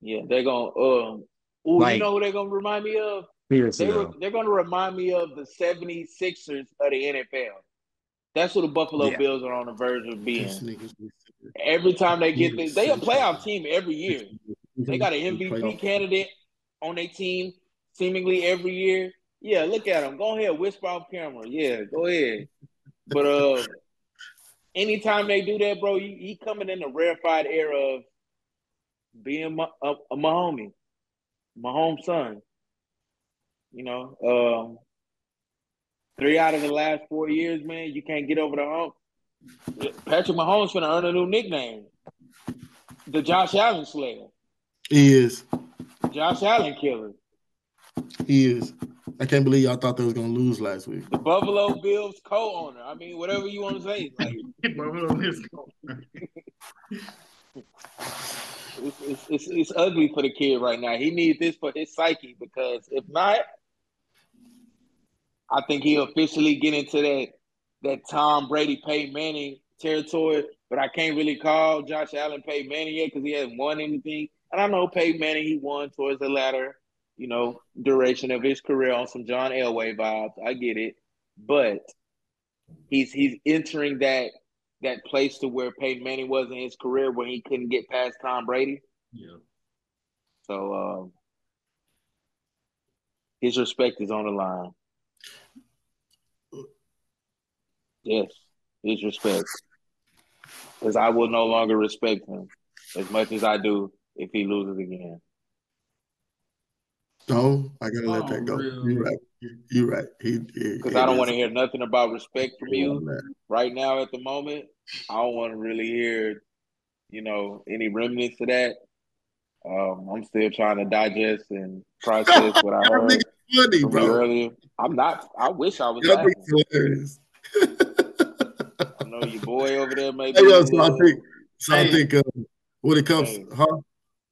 Speaker 2: Yeah, they're gonna um ooh,
Speaker 3: Like-
Speaker 2: you know who they're gonna remind me of?
Speaker 3: Seriously,
Speaker 2: they were, they're gonna remind me of the 76ers of the NFL. That's what the Buffalo
Speaker 3: Yeah.
Speaker 2: Bills are on the verge of being.
Speaker 4: These niggas be serious.
Speaker 2: Every time they get this, they a playoff team every year. They got an MVP candidate on their team seemingly every year. Yeah, look at them. Go ahead, whisper off camera. Yeah, go ahead. But uh, anytime they do that, bro, he, he coming in the rarefied era of being my, a, a Mahomie, Mahomes' son. You know, um, three out of the last four years, man, you can't get over the hump. Patrick Mahomes gonna earn a new nickname, the Josh Allen Slayer.
Speaker 4: He is.
Speaker 2: Josh Allen killer.
Speaker 4: He is. I can't believe y'all thought they was gonna lose last week.
Speaker 2: The Buffalo Bills co-owner. I mean, whatever you want to say. Like, it's, it's, it's, it's ugly for the kid right now. He needs this for his psyche because if not, I think he'll officially get into that that Tom Brady, Peyton Manning territory, but I can't really call Josh Allen Peyton Manning yet because he hasn't won anything. And I know Peyton Manning, he won towards the latter, you know, duration of his career on some John Elway vibes. I get it. But he's he's entering that that place to where Peyton Manning was in his career when he couldn't get past Tom Brady.
Speaker 1: Yeah.
Speaker 2: So um, his respect is on the line. Yes, his respect. Because I will no longer respect him as much as I do if he loses again.
Speaker 4: No, I gotta let that go. You're right. You're right. He
Speaker 2: because I don't want to hear nothing about respect from you right now at the moment. I don't want to really hear, you know, any remnants of that. Um, I'm still trying to digest and process what I heard funny, bro. earlier. I'm not. I wish I was. hilarious. I know your boy over there. Maybe. Hey, yo,
Speaker 4: so I think. So hey. I think uh, when it comes, hey. huh?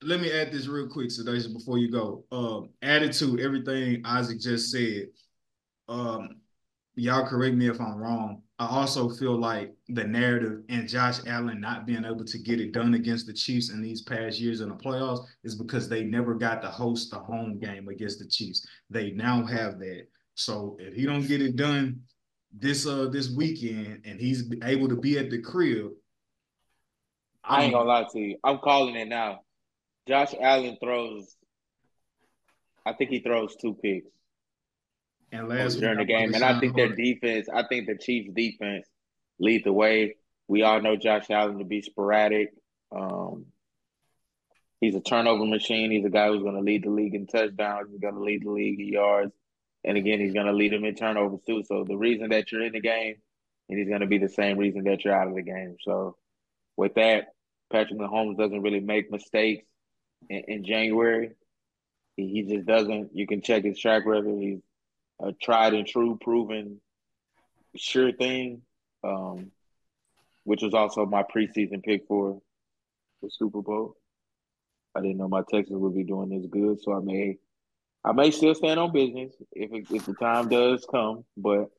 Speaker 1: let me add this real quick, Sedacia, before you go. Um, added to everything Isaac just said. Um, y'all correct me if I'm wrong. I also feel like the narrative and Josh Allen not being able to get it done against the Chiefs in these past years in the playoffs is because they never got to host the home game against the Chiefs. They now have that. So if he don't get it done this uh this weekend and he's able to be at the crib,
Speaker 2: I ain't gonna lie to you. I'm calling it now. Josh Allen throws. I think he throws two picks.
Speaker 1: And last
Speaker 2: during the game, and I think their defense. I think the Chiefs' defense lead the way. We all know Josh Allen to be sporadic. Um, he's a turnover machine. He's a guy who's going to lead the league in touchdowns. He's going to lead the league in yards, and again, he's going to lead them in turnovers too. So the reason that you're in the game, and he's going to be the same reason that you're out of the game. So with that, Patrick Mahomes doesn't really make mistakes in, in January. He, he, just doesn't. You can check his track record. He's a tried and true, proven, sure thing. Um, which was also my preseason pick for the Super Bowl. I didn't know my Texans would be doing this good, so I may, I may still stand on business if it, if the time does come. But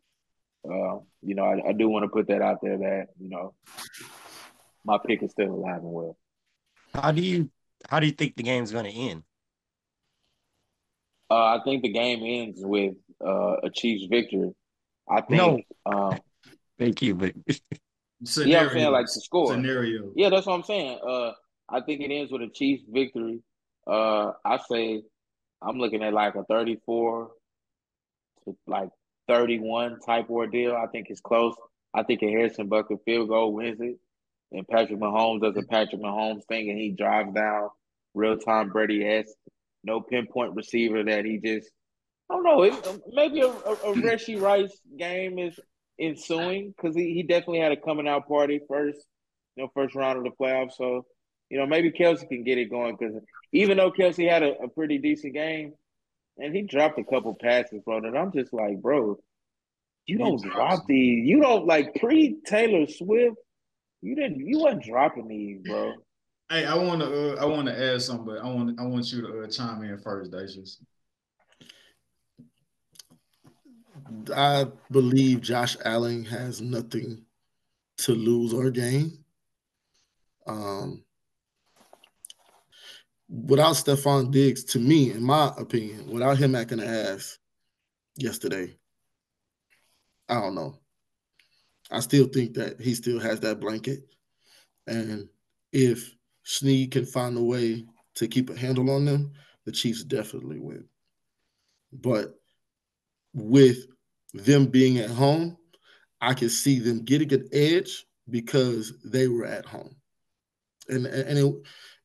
Speaker 2: uh, you know, I, I do want to put that out there that you know my pick is still alive and well.
Speaker 3: How do you how do you think the game's going to end?
Speaker 2: Uh, I think the game ends with uh, a Chiefs victory. I think. No. Um,
Speaker 3: Thank you, but
Speaker 2: yeah, I'm saying like the score
Speaker 1: scenario.
Speaker 2: Yeah, that's what I'm saying. Uh, I think it ends with a Chiefs victory. Uh, I say I'm looking at like a 34 to like 31 type ordeal. I think it's close. I think a Harrison Butker field goal wins it and Patrick Mahomes does a Patrick Mahomes thing and he drives down real time Brady esque, no pinpoint receiver that he just I don't know. It, maybe a, a, a Rashee Rice game is ensuing because he, he definitely had a coming out party first, you know, first round of the playoffs. So, you know, maybe Kelce can get it going because even though Kelce had a, a, pretty decent game and he dropped a couple passes, bro, and I'm just like, bro, you don't drop these. You don't like pre Taylor Swift you didn't. You weren't dropping these, bro.
Speaker 1: Hey, I want to. Uh, I want to add something, but I want. I want you to uh, chime in first, Dacius.
Speaker 4: I believe Josh Allen has nothing to lose or gain. Um, without Stefon Diggs, to me, in my opinion, without him acting the ass yesterday, I don't know. I still think that he still has that blanket. And if Snead can find a way to keep a handle on them, the Chiefs definitely win. But with them being at home, I can see them getting an edge because they were at home. And and it,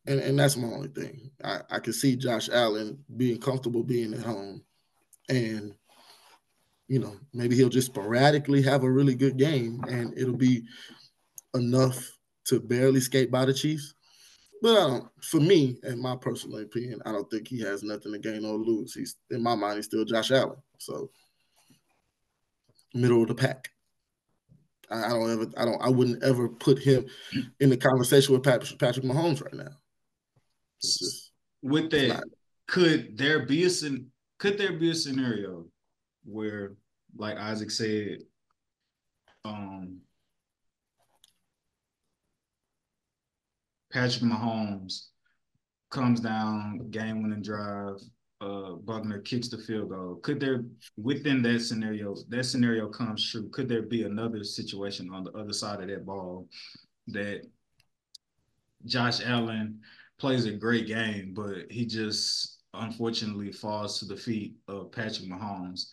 Speaker 4: and, and that's my only thing. I, I can see Josh Allen being comfortable being at home and you know, maybe he'll just sporadically have a really good game and it'll be enough to barely skate by the Chiefs. But for me, in my personal opinion, I don't think he has nothing to gain or lose. He's in my mind, he's still Josh Allen. So middle of the pack. I, I don't ever, I don't, I wouldn't ever put him in the conversation with Patrick, Patrick Mahomes right now.
Speaker 1: With that, could there be a could there be a scenario where, like Isaac said, um, Patrick Mahomes comes down, game winning drive, uh, Butker kicks the field goal. Could there, within that scenario, that scenario comes true, could there be another situation on the other side of that ball that Josh Allen plays a great game, but he just unfortunately falls to the feet of Patrick Mahomes?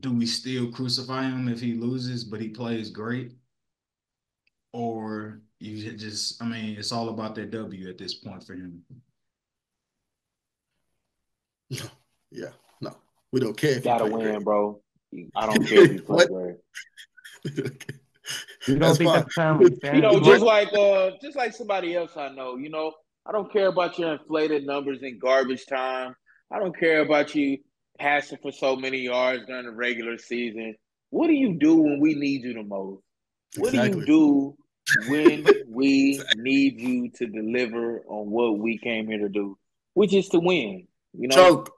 Speaker 1: Do we still crucify him if he loses, but he plays great? Or you just, I mean, it's all about that W at this point for him.
Speaker 4: No, yeah, no, we don't care. If
Speaker 2: Gotta win, great. bro. I don't care if you play great.
Speaker 3: You don't think that's time
Speaker 2: You know, just like uh, just like somebody else I know. You know, I don't care about your inflated numbers in garbage time. I don't care about you passing for so many yards during the regular season. What do you do when we need you the most? What exactly. do you do when we exactly. need you to deliver on what we came here to do, which is to win? You know, choke.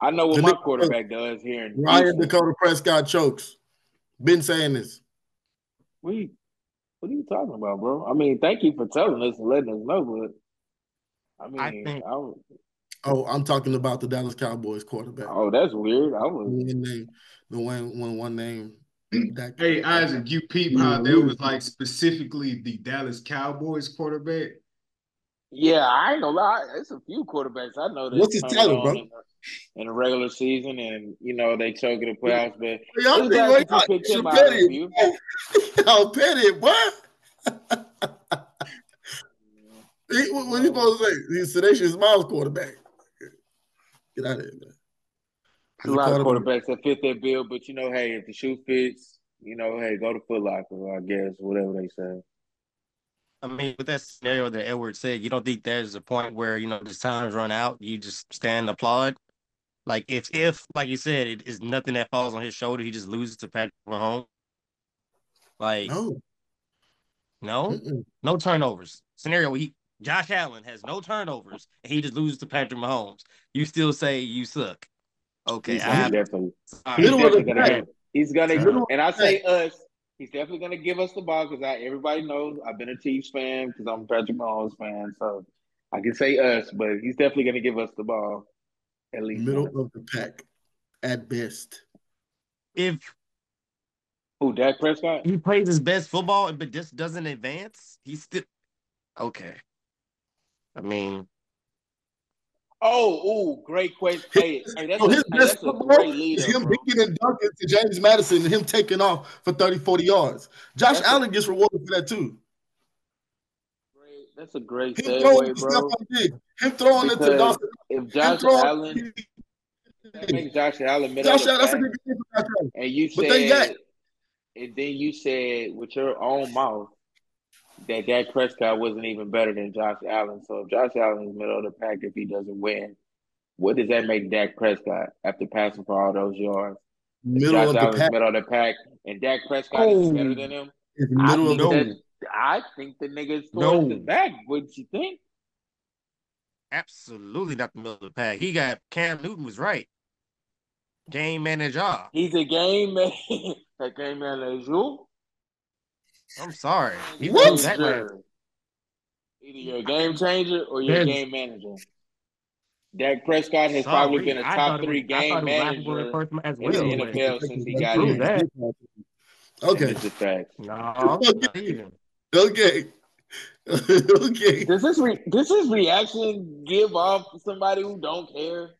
Speaker 2: I know what the my quarterback does here. In
Speaker 4: Ryan Houston. Dakota Prescott chokes. Been saying this.
Speaker 2: What are, you, what are you talking about, bro? I mean, thank you for telling us and letting us know, but I mean, I think, I
Speaker 4: oh, I'm talking about the Dallas Cowboys quarterback.
Speaker 2: Oh, that's weird. I was
Speaker 4: one name, the one, one, one name.
Speaker 1: That hey, Isaac, you peep how mm-hmm. there was like specifically the Dallas Cowboys quarterback
Speaker 2: yeah, I know. gonna lie. There's a few quarterbacks I know that.
Speaker 4: What's his title, bro? In,
Speaker 2: in the regular season, and you know they choke in the playoffs, but
Speaker 4: y'all think like y'all, picked him petty, y'all petty, what? what are you supposed to say? He's Sedataious Miles quarterback. Get out of here, man.
Speaker 2: a lot of quarterbacks that fit that bill, but you know, hey, if the shoe fits, you know, hey, go to Foot Locker, I guess, whatever they say.
Speaker 3: I mean, with that scenario that Edward said, you don't think there's a point where you know the time's run out, you just stand and applaud. Like if if like you said, it is nothing that falls on his shoulder, he just loses to Patrick Mahomes. Like no, no, Mm-mm. no turnovers. Scenario he Josh Allen has no turnovers and he just loses to Patrick Mahomes. You still say you suck. Okay,
Speaker 2: he's, I, definitely, he's definitely gonna, he's gonna, and I say us He's definitely going to give us the ball because everybody knows I've been a Chiefs fan because I'm a Patrick Mahomes fan. So I can say us, but he's definitely going to give us the ball at least.
Speaker 4: Middle of the pack at best.
Speaker 3: If
Speaker 2: who Dak Prescott?
Speaker 3: He plays his best football, but just doesn't advance. He's still okay. I mean,
Speaker 2: Oh, ooh, great question. Hey, hey, that's, so his a, best hey, football
Speaker 4: is him beating and dunking to James Madison and him taking off for 30, 40 yards. Josh that's Allen a, gets rewarded for that too.
Speaker 2: Great. That's a great him segue, bro.
Speaker 4: Him throwing because it to Dawson.
Speaker 2: If Josh throwing, Allen that makes Josh Allen middle Josh Allen, that's a good game for Josh Allen. And you said, and then you said with your own mouth that Dak Prescott wasn't even better than Josh Allen. So if Josh Allen is middle of the pack, if he doesn't win, what does that make Dak Prescott after passing for all those yards? Middle Josh of Allen's the pack. middle of the pack, and Dak Prescott oh. is better than him. Middle I think, that, I think the nigga's towards no. the back. Wouldn't you think?
Speaker 3: Absolutely not the middle of the pack. He got Cam Newton was right. Game manager.
Speaker 2: He's a game man. a game manager.
Speaker 3: I'm sorry.
Speaker 2: He what? That Either you're a game changer or you're a game manager. Dak Prescott has sorry. probably been a top three was, game manager in the NFL since he got here. That.
Speaker 4: Okay.
Speaker 2: It's a fact.
Speaker 3: No,
Speaker 4: okay. okay. okay.
Speaker 2: Does this re- does his reaction give off somebody who don't care?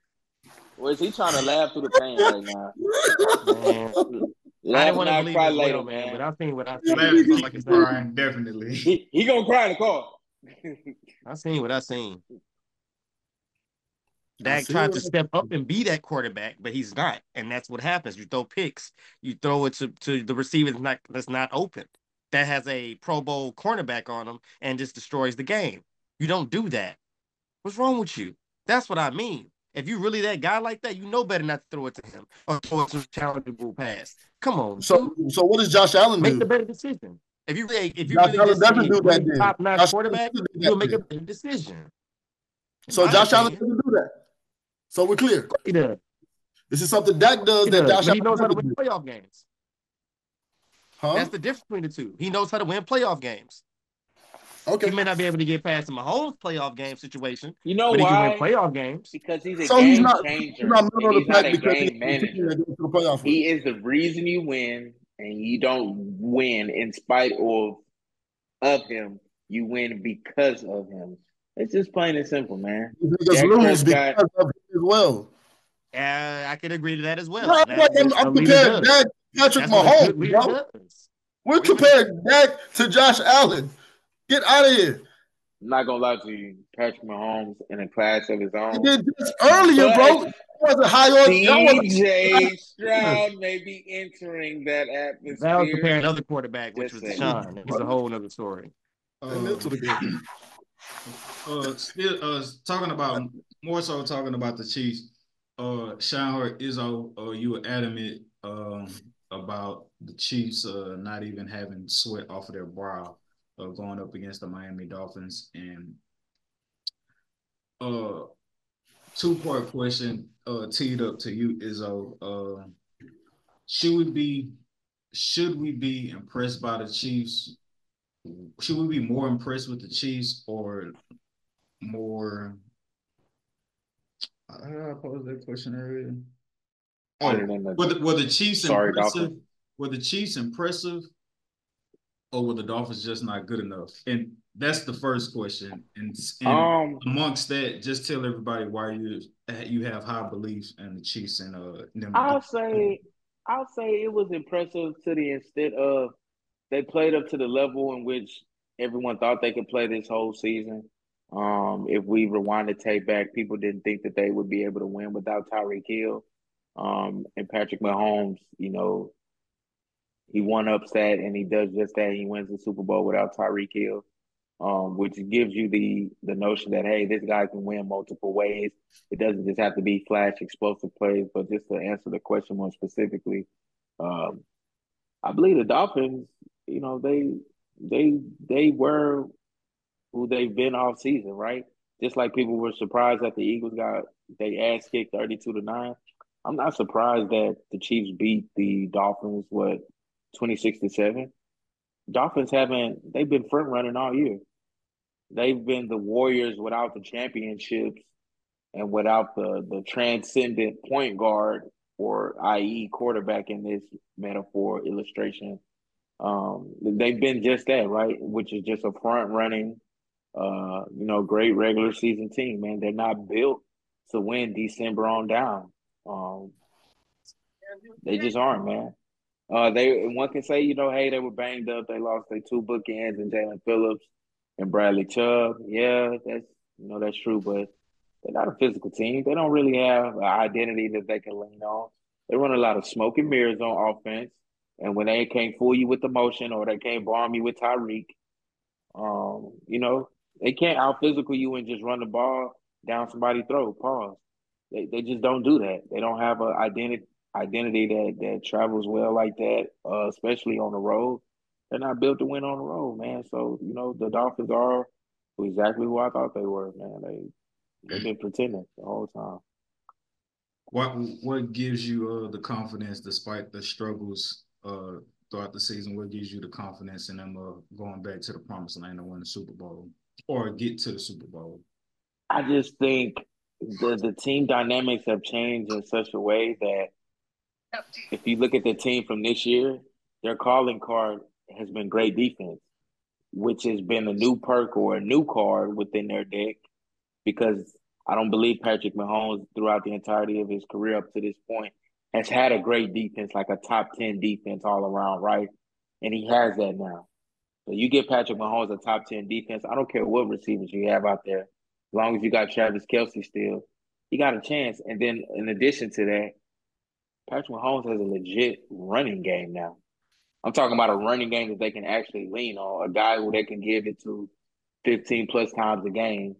Speaker 2: Or is he trying to laugh through the pain right now?
Speaker 3: I didn't want to believe cry later, well, man. But I've seen what I've seen.
Speaker 1: like it's crying, definitely.
Speaker 2: He, he gonna cry in the car.
Speaker 3: I seen what I seen. Dak tried to step up and be that quarterback, but he's not, and that's what happens. You throw picks, you throw it to, to the receiver that's not that's not open, that has a Pro Bowl cornerback on him, and just destroys the game. You don't do that. What's wrong with you? That's what I mean. If you really that guy like that, you know better not to throw it to him or throw it to a challengeable pass. Come on.
Speaker 4: So, dude. so what does Josh Allen
Speaker 3: make
Speaker 4: do?
Speaker 3: the better decision? If you really, if you Josh really Allen do that, top notch quarterback, you'll make a better decision.
Speaker 4: So Josh Allen doesn't do that. So we're clear.
Speaker 3: He does.
Speaker 4: This is something Dak does
Speaker 3: he
Speaker 4: that
Speaker 3: does.
Speaker 4: Josh Allen
Speaker 3: he knows how to win playoff games. Huh? That's the difference between the two. He knows how to win playoff games.
Speaker 4: Okay.
Speaker 3: He may not be able to get past the Mahomes playoff game situation,
Speaker 2: You know
Speaker 3: but he
Speaker 2: why?
Speaker 3: can win playoff games.
Speaker 2: Because he's a
Speaker 4: So
Speaker 2: game
Speaker 4: he's not,
Speaker 2: changer.
Speaker 4: he's not middle of
Speaker 2: he's
Speaker 4: the
Speaker 2: not
Speaker 4: pack
Speaker 2: a
Speaker 4: because
Speaker 2: game
Speaker 4: he's
Speaker 2: manager.
Speaker 4: that goes to the
Speaker 2: He is the reason you win, and you don't win in spite of of him. You win because of him. It's just plain and simple, man.
Speaker 4: These niggas lose
Speaker 2: Prescott-
Speaker 4: because of him as well.
Speaker 3: Uh, I can agree to that as well.
Speaker 4: Bro, I'm,
Speaker 3: That-
Speaker 4: I'm, I'm
Speaker 3: what
Speaker 4: comparing. Dak, Patrick
Speaker 3: That's what a good
Speaker 4: Mahomes,
Speaker 3: leader
Speaker 4: We're comparing Dak to Josh Allen. Get out of here.
Speaker 2: I'm not gonna lie to you, Patrick Mahomes in a class of his
Speaker 4: He
Speaker 2: own.
Speaker 4: did this earlier,
Speaker 2: But-
Speaker 4: bro. He wasn't high on. y'all wasn't-
Speaker 2: Stroud may be entering that
Speaker 3: That was
Speaker 2: atmosphere.
Speaker 3: comparing another quarterback, which was
Speaker 2: Just
Speaker 3: Deshaun. It's a whole other story.
Speaker 4: Ain't into the game.
Speaker 1: uh, still, uh, talking about more so talking about the Chiefs. Uh, Sean Izzo, uh, you were adamant um about the Chiefs uh not even having sweat off of their brow, uh, going up against the Miami Dolphins, and uh, two part question, uh, teed up to you, Izzo. Uh, should we be should we be impressed by the Chiefs should we be more impressed with the Chiefs or more? I posed that question earlier. Oh, were the, were the Chiefs
Speaker 2: Sorry,
Speaker 1: impressive?
Speaker 2: Dolphins.
Speaker 1: Were the Chiefs impressive, or were the Dolphins just not good enough? And that's the first question. And, and
Speaker 2: um,
Speaker 1: amongst that, just tell everybody why you you have high beliefs in the Chiefs and uh. Them
Speaker 2: I'll say, I'll say it was impressive to the extent of they played up to the level in which everyone thought they could play this whole season. Um, if we rewind the tape back, people didn't think that they would be able to win without Tyreek Hill. Um, and Patrick Mahomes, you know, he one ups that and he does just that. He wins the Super Bowl without Tyreek Hill, um, which gives you the the notion that hey, this guy can win multiple ways. It doesn't just have to be flash explosive plays, but just to answer the question more specifically, um, I believe the Dolphins, you know, they they they were who they've been all season, right? Just like people were surprised that the Eagles got they ass kicked thirty two to nine. I'm not surprised that the Chiefs beat the Dolphins what twenty six to seven. Dolphins haven't they've been front running all year. They've been the Warriors without the championships and without the the transcendent point guard or i.e. quarterback in this metaphor illustration. Um, they've been just that, right? Which is just a front running, uh, you know, great regular season team. Man, they're not built to win December on down. Um, they just aren't, man. Uh, they one can say, you know, hey, they were banged up. They lost their two bookends and Jaelan Phillips and Bradley Chubb. Yeah, that's you know that's true, but they're not a physical team. They don't really have an identity that they can lean on. They run a lot of smoke and mirrors on offense, and when they can't fool you with the motion or they can't bomb you with Tyreek, um, you know, they can't out physical you and just run the ball down somebody's throat. Pause. They they just don't do that. They don't have an identity identity that that travels well like that, uh, especially on the road. They're not built to win on the road, man. So you know the Dolphins are exactly who I thought they were, man. They they've been pretending the whole time.
Speaker 1: What what gives you uh the confidence despite the struggles uh throughout the season? What gives you the confidence in them uh, going back to the promised land and win the Super Bowl or get to the Super Bowl?
Speaker 2: I just think the the team dynamics have changed in such a way that if you look at the team from this year, their calling card has been great defense, which has been a new perk or a new card within their deck because I don't believe Patrick Mahomes throughout the entirety of his career up to this point has had a great defense, like a top 10 defense all around, right? And he has that now. So you get Patrick Mahomes a top 10 defense. I don't care what receivers you have out there. As long as you got Travis Kelce still, you got a chance. And then in addition to that, Patrick Mahomes has a legit running game now. I'm talking about a running game that they can actually lean on, a guy who they can give it to 15 plus times a game,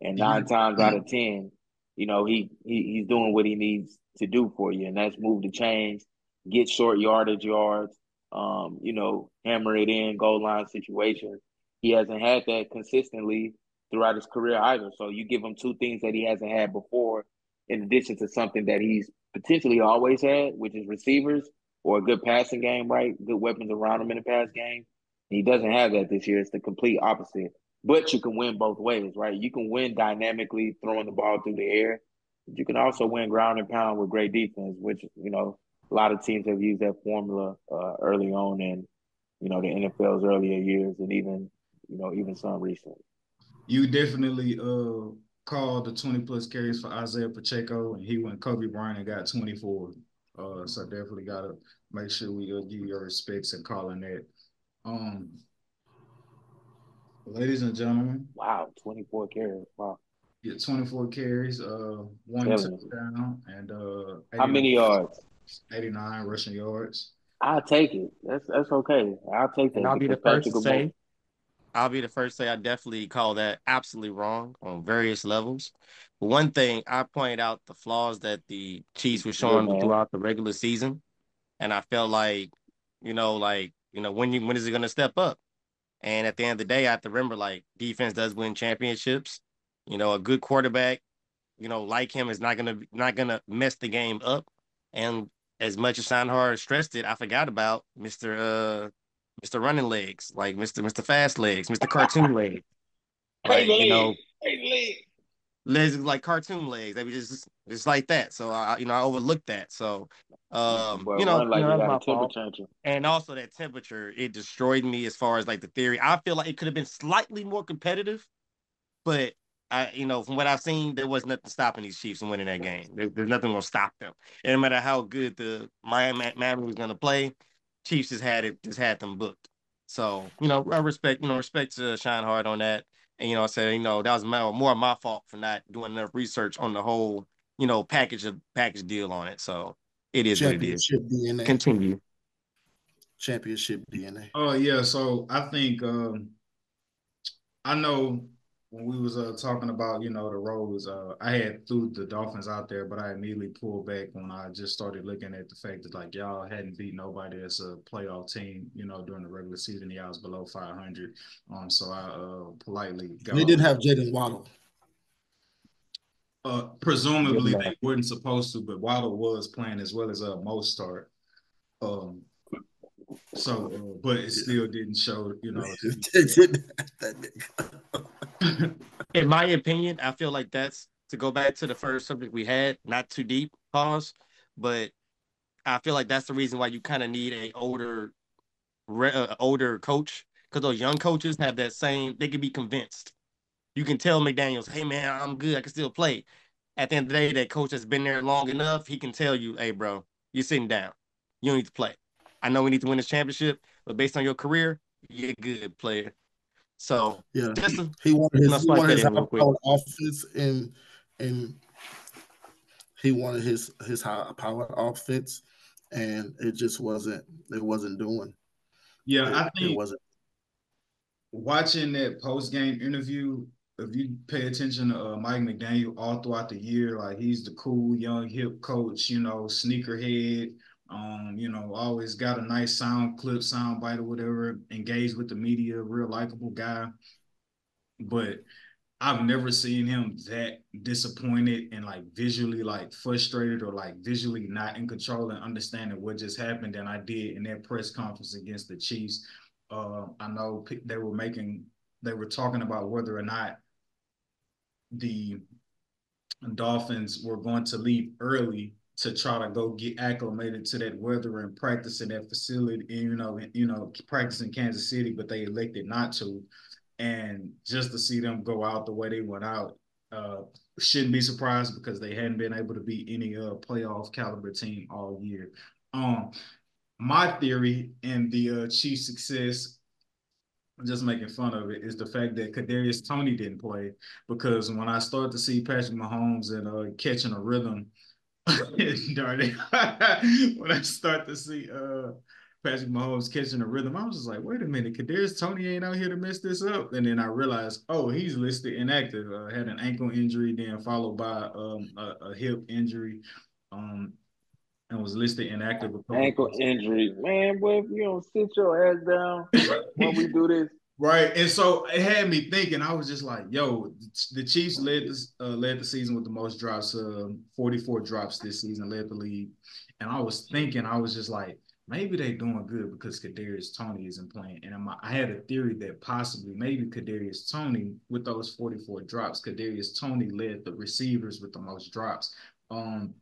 Speaker 2: and 9
Speaker 1: Mhm.
Speaker 2: times out of 10, you know, he, he he's doing what he needs to do for you, and that's move the chains, get short yardage yards, um, you know, hammer it in, goal line situations. He hasn't had that consistently throughout his career either. So you give him two things that he hasn't had before, in addition to something that he's potentially always had, which is receivers or a good passing game, right? Good weapons around him in the pass game. He doesn't have that this year. It's the complete opposite. but you can win both ways, right? You can win dynamically throwing the ball through the air. But you can also win ground and pound with great defense, which you know a lot of teams have used that formula uh, early on in you know the NFL's earlier years, and even you know even some recently.
Speaker 1: You definitely uh called the twenty plus carries for Isaiah Pacheco, and he went Kobe Bryant and got twenty four. Uh, so definitely gotta make sure we uh, give your respects and calling that. Um, ladies and gentlemen.
Speaker 2: Wow, 24 carries. Wow.
Speaker 1: Yeah, 24 carries, uh, one touchdown, and uh,
Speaker 2: how many yards?
Speaker 1: 89 rushing yards.
Speaker 2: I'll take it. That's that's okay. I'll take that.
Speaker 3: And I'll be the first to say. I'll be the first to say I definitely call that absolutely wrong on various levels. But one thing I pointed out the flaws that the Chiefs were showing yeah, throughout the regular season, and I felt like, you know, like you know, when you when is it going to step up? And at the end of the day, I have to remember like defense does win championships. You know, a good quarterback, you know, like him is not gonna not gonna mess the game up. And as much as Schottenheimer stressed it, I forgot about Mr. Uh Mr. Running Legs, like Mr. Mr. Fast Legs, Mr. Cartoon Legs. Like, you know, legs like cartoon legs. They be just just like that. So I, you know, I overlooked that. So um, well, you know, like you know that's. And also that temperature, it destroyed me as far as like the theory. I feel like it could have been slightly more competitive, but I, you know, from what I've seen, there was nothing stopping these Chiefs from winning that game. There, there's nothing gonna stop them. And no matter how good the Miami, Miami was gonna play, Chiefs just had it, just had them booked. So you know, I respect, you know, respect to Shine Hard on that. And you know, I said, you know, that was my, more my fault for not doing enough research on the whole, you know, package of package deal on it. So it is what it is. DNA. Continue.
Speaker 4: Championship DNA.
Speaker 1: Oh yeah, so I think um, I know when we was uh, talking about you know the roles, uh, I had threw the Dolphins out there, but I immediately pulled back when I just started looking at the fact that like y'all hadn't beat nobody as a playoff team, you know, during the regular season. Y'all was below 500, um, so I uh, politely.
Speaker 4: They didn't have Jaylen Waddle.
Speaker 1: Uh, presumably they weren't supposed to, but Waddle was playing as well as uh, most start. Um, so, uh, but it still didn't show, you know.
Speaker 3: In my opinion, I feel like that's to go back to the first subject we had, not too deep, pause, but I feel like that's the reason why you kind of need a older, uh, older coach because those young coaches have that same. They can be convinced you can tell McDaniels, hey man, I'm good, I can still play. At the end of the day, that coach has been there long enough, he can tell you, hey bro, you're sitting down. You don't need to play. I know we need to win this championship, but based on your career, you're a good player. So
Speaker 4: yeah, a, he wanted his, he wanted his offense and and he wanted his his high power offense, and it just wasn't it wasn't doing.
Speaker 1: Yeah, it, I think it wasn't watching that post game interview if you pay attention to uh, Mike McDaniel all throughout the year, like he's the cool young hip coach, you know, sneakerhead, um, you know, always got a nice sound clip, sound bite or whatever, engaged with the media, real likable guy. But I've never seen him that disappointed and like visually like frustrated or like visually not in control and understanding what just happened than I did in that press conference against the Chiefs. Uh, I know they were making, they were talking about whether or not the Dolphins were going to leave early to try to go get acclimated to that weather and practice in that facility, and, you know, you know, practice in Kansas City, but they elected not to. And just to see them go out the way they went out, uh, shouldn't be surprised because they hadn't been able to beat any uh playoff caliber team all year. Um, my theory and the uh, Chiefs' success just making fun of it is the fact that Kadarius Toney didn't play because when I start to see Patrick Mahomes and uh, catching a rhythm, darn it, when I start to see uh, Patrick Mahomes catching a rhythm, I was just like, wait a minute, Kadarius Toney ain't out here to mess this up. And then I realized, oh, he's listed inactive. Uh, had an ankle injury, then followed by um, a, a hip injury. Um, and was listed inactive.
Speaker 2: Ankle injury, man. Boy, if you don't sit your ass down when we do this.
Speaker 1: Right, and so it had me thinking. I was just like, "Yo, the Chiefs led this uh, led the season with the most drops, uh, forty four drops this season, led the league." And I was thinking, I was just like, maybe they're doing good because Kadarius Toney isn't playing. And I had a theory that possibly maybe Kadarius Toney with those 44 drops, Kadarius Toney led the receivers with the most drops. Um,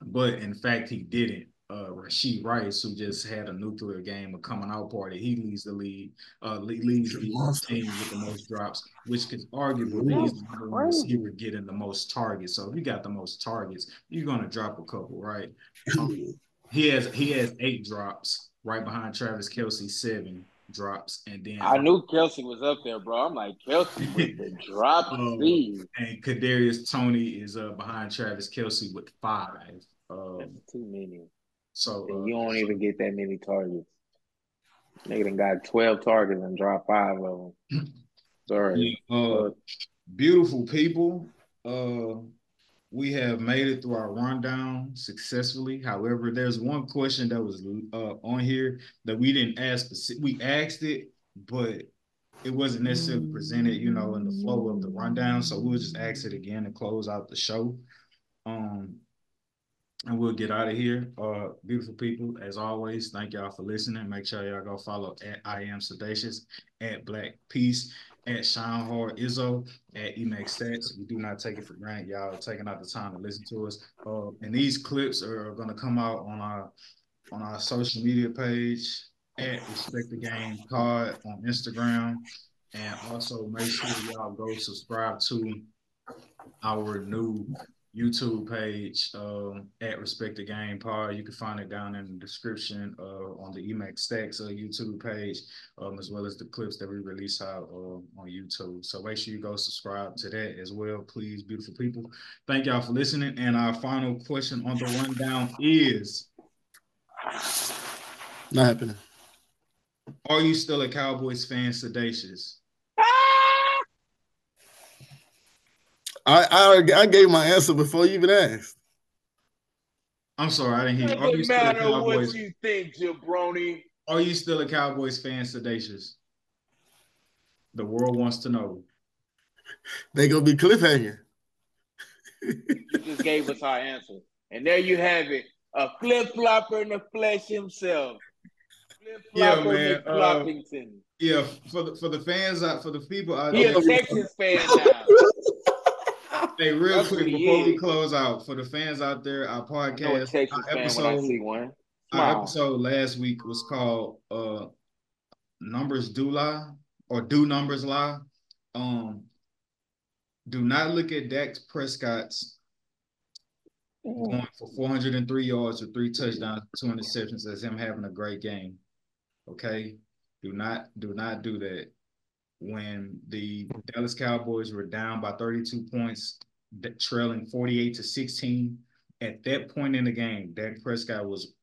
Speaker 1: but in fact, he didn't. Uh, Rashee Rice, who just had a nuclear game, a coming out party, he leads the lead, uh, leads the team with the most drops, which could arguably is the receiver getting the most targets. So if you got the most targets, you're gonna drop a couple, right? Um, he has he has eight drops right behind Travis Kelce, seven drops, and then
Speaker 2: I knew Kelce was up there, bro. I'm like Kelce with the drop um,
Speaker 1: And Kadarius Toney is uh behind Travis Kelce with five. Um,
Speaker 2: That's too many.
Speaker 1: So
Speaker 2: uh, you don't so, even get that many targets. Nigga done got twelve targets and dropped five of them. Sorry.
Speaker 1: Yeah, uh, beautiful people. Uh, we have made it through our rundown successfully. However, there's one question that was uh, on here that we didn't ask. We asked it, but it wasn't necessarily presented, you know, in the flow of the rundown. So we'll just ask it again to close out the show. Um, and we'll get out of here. Uh, beautiful people, as always, thank y'all for listening. Make sure y'all go follow at I am Sedataious, at Blaque Peace, at Shine Hard Izzo, at Emax Stats. We do not take it for granted. Y'all taking out the time to listen to us. Uh, and these clips are going to come out on our on our social media page at Respect the Game Card on Instagram. And also make sure y'all go subscribe to our new YouTube page um, at Respect the Game Pod. You can find it down in the description uh, on the Emax Stacks uh, YouTube page, um, as well as the clips that we release out uh, on YouTube. So make sure you go subscribe to that as well, please, beautiful people. Thank y'all for listening. And our final question on the rundown is
Speaker 4: Not happening.
Speaker 1: Are you still a Cowboys fan, Sedataious?
Speaker 4: I, I I gave my answer before you even asked.
Speaker 1: I'm sorry, I didn't hear.
Speaker 2: It doesn't matter what you think, jabroni.
Speaker 1: Are you still a Cowboys fan, Sedataious? The world wants to know.
Speaker 4: They gonna be cliffhanger.
Speaker 2: you just gave us our answer, and there you have it. A flip flopper in the flesh himself. Flip flopper
Speaker 1: yeah, man. Uh, yeah, for the for the fans out for the people out
Speaker 2: He a Texas fan now.
Speaker 1: Hey, real quick before we close out, for the fans out there, our podcast, our episode, our episode last week was called uh "Numbers Do Lie" or "Do Numbers Lie." Um, do not look at Dak Prescott's going for 403 yards or three touchdowns, two interceptions as him having a great game. Okay, do not do not do that. When the Dallas Cowboys were down by 32 points trailing 48 to 16. At that point in the game, Dak Prescott was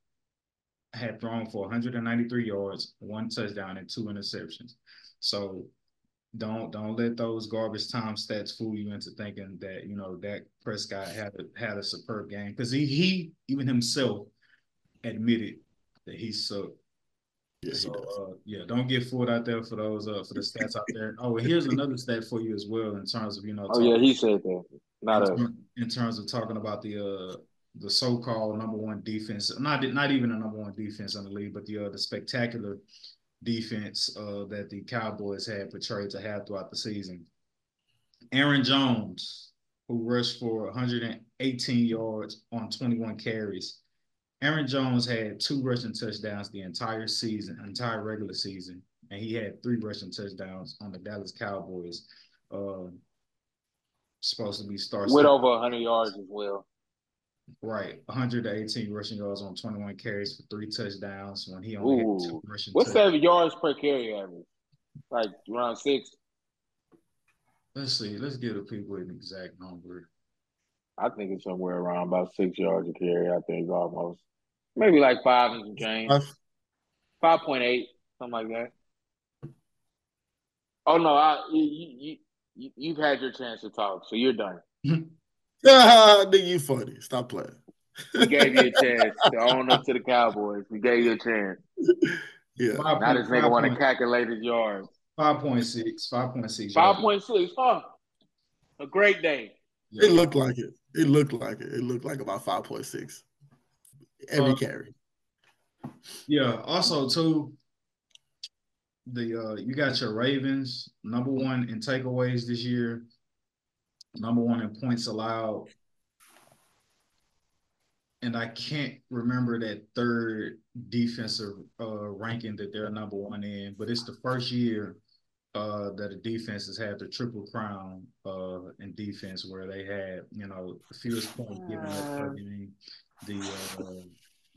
Speaker 1: had thrown for 193 yards, one touchdown, and two interceptions. So don't don't let those garbage time stats fool you into thinking that you know Dak Prescott had a, had a superb game because he he even himself admitted that he sucked yeah, so uh, yeah, don't get fooled out there for those uh for the stats out there. Oh, and here's another stat for you as well in terms of you know.
Speaker 2: Oh yeah, he said that. Not
Speaker 1: in, in terms of talking about the uh the so-called number one defense, not not even a number one defense in the league, but the uh, the spectacular defense uh that the Cowboys had portrayed to have throughout the season. Aaron Jones, who rushed for 118 yards on 21 carries Aaron Jones had two rushing touchdowns the entire season, entire regular season, and he had three rushing touchdowns on the Dallas Cowboys. Uh, supposed to be stars
Speaker 2: with over 100 yards as well.
Speaker 1: Right, 118 rushing yards on 21 carries for three touchdowns when he only
Speaker 2: Ooh.
Speaker 1: had two rushing.
Speaker 2: What's that yards per carry average? Like around six.
Speaker 1: Let's see. Let's give the people an exact number.
Speaker 2: I think it's somewhere around about six yards a carry. I think almost maybe like five and some change, five point eight, something like that. Oh no, I you you you have had your chance to talk, so you're done.
Speaker 4: Yeah, nigga, you funny. Stop playing.
Speaker 2: We gave you a chance to own up to the Cowboys. We gave you a chance.
Speaker 4: Yeah.
Speaker 2: Five now this nigga want to calculate his yards.
Speaker 1: 5.6. 5.6.
Speaker 2: 5.6. Huh. A great day.
Speaker 4: It looked like it. It looked like it. It looked like about 5.6 every uh, carry.
Speaker 1: Yeah. Also, too, the uh you got your Ravens number one in takeaways this year, number one in points allowed. And I can't remember that third defensive uh ranking that they're number one in, but it's the first year uh that the defense has had the triple crown uh in defense where they had, you know, the fewest points given up per game, the uh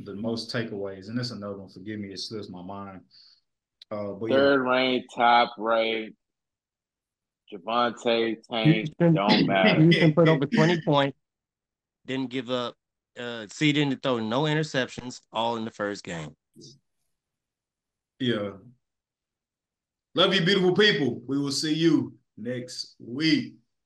Speaker 1: the most takeaways, and this another one. Forgive me, it slips my mind. Uh, but
Speaker 2: Third yeah. ranked, top ranked, Javonte Tank don't matter.
Speaker 3: Houston put over twenty points. Didn't give up. Uh, see, didn't throw no interceptions. All in the first game.
Speaker 1: Yeah. Love you, beautiful people. We will see you next week.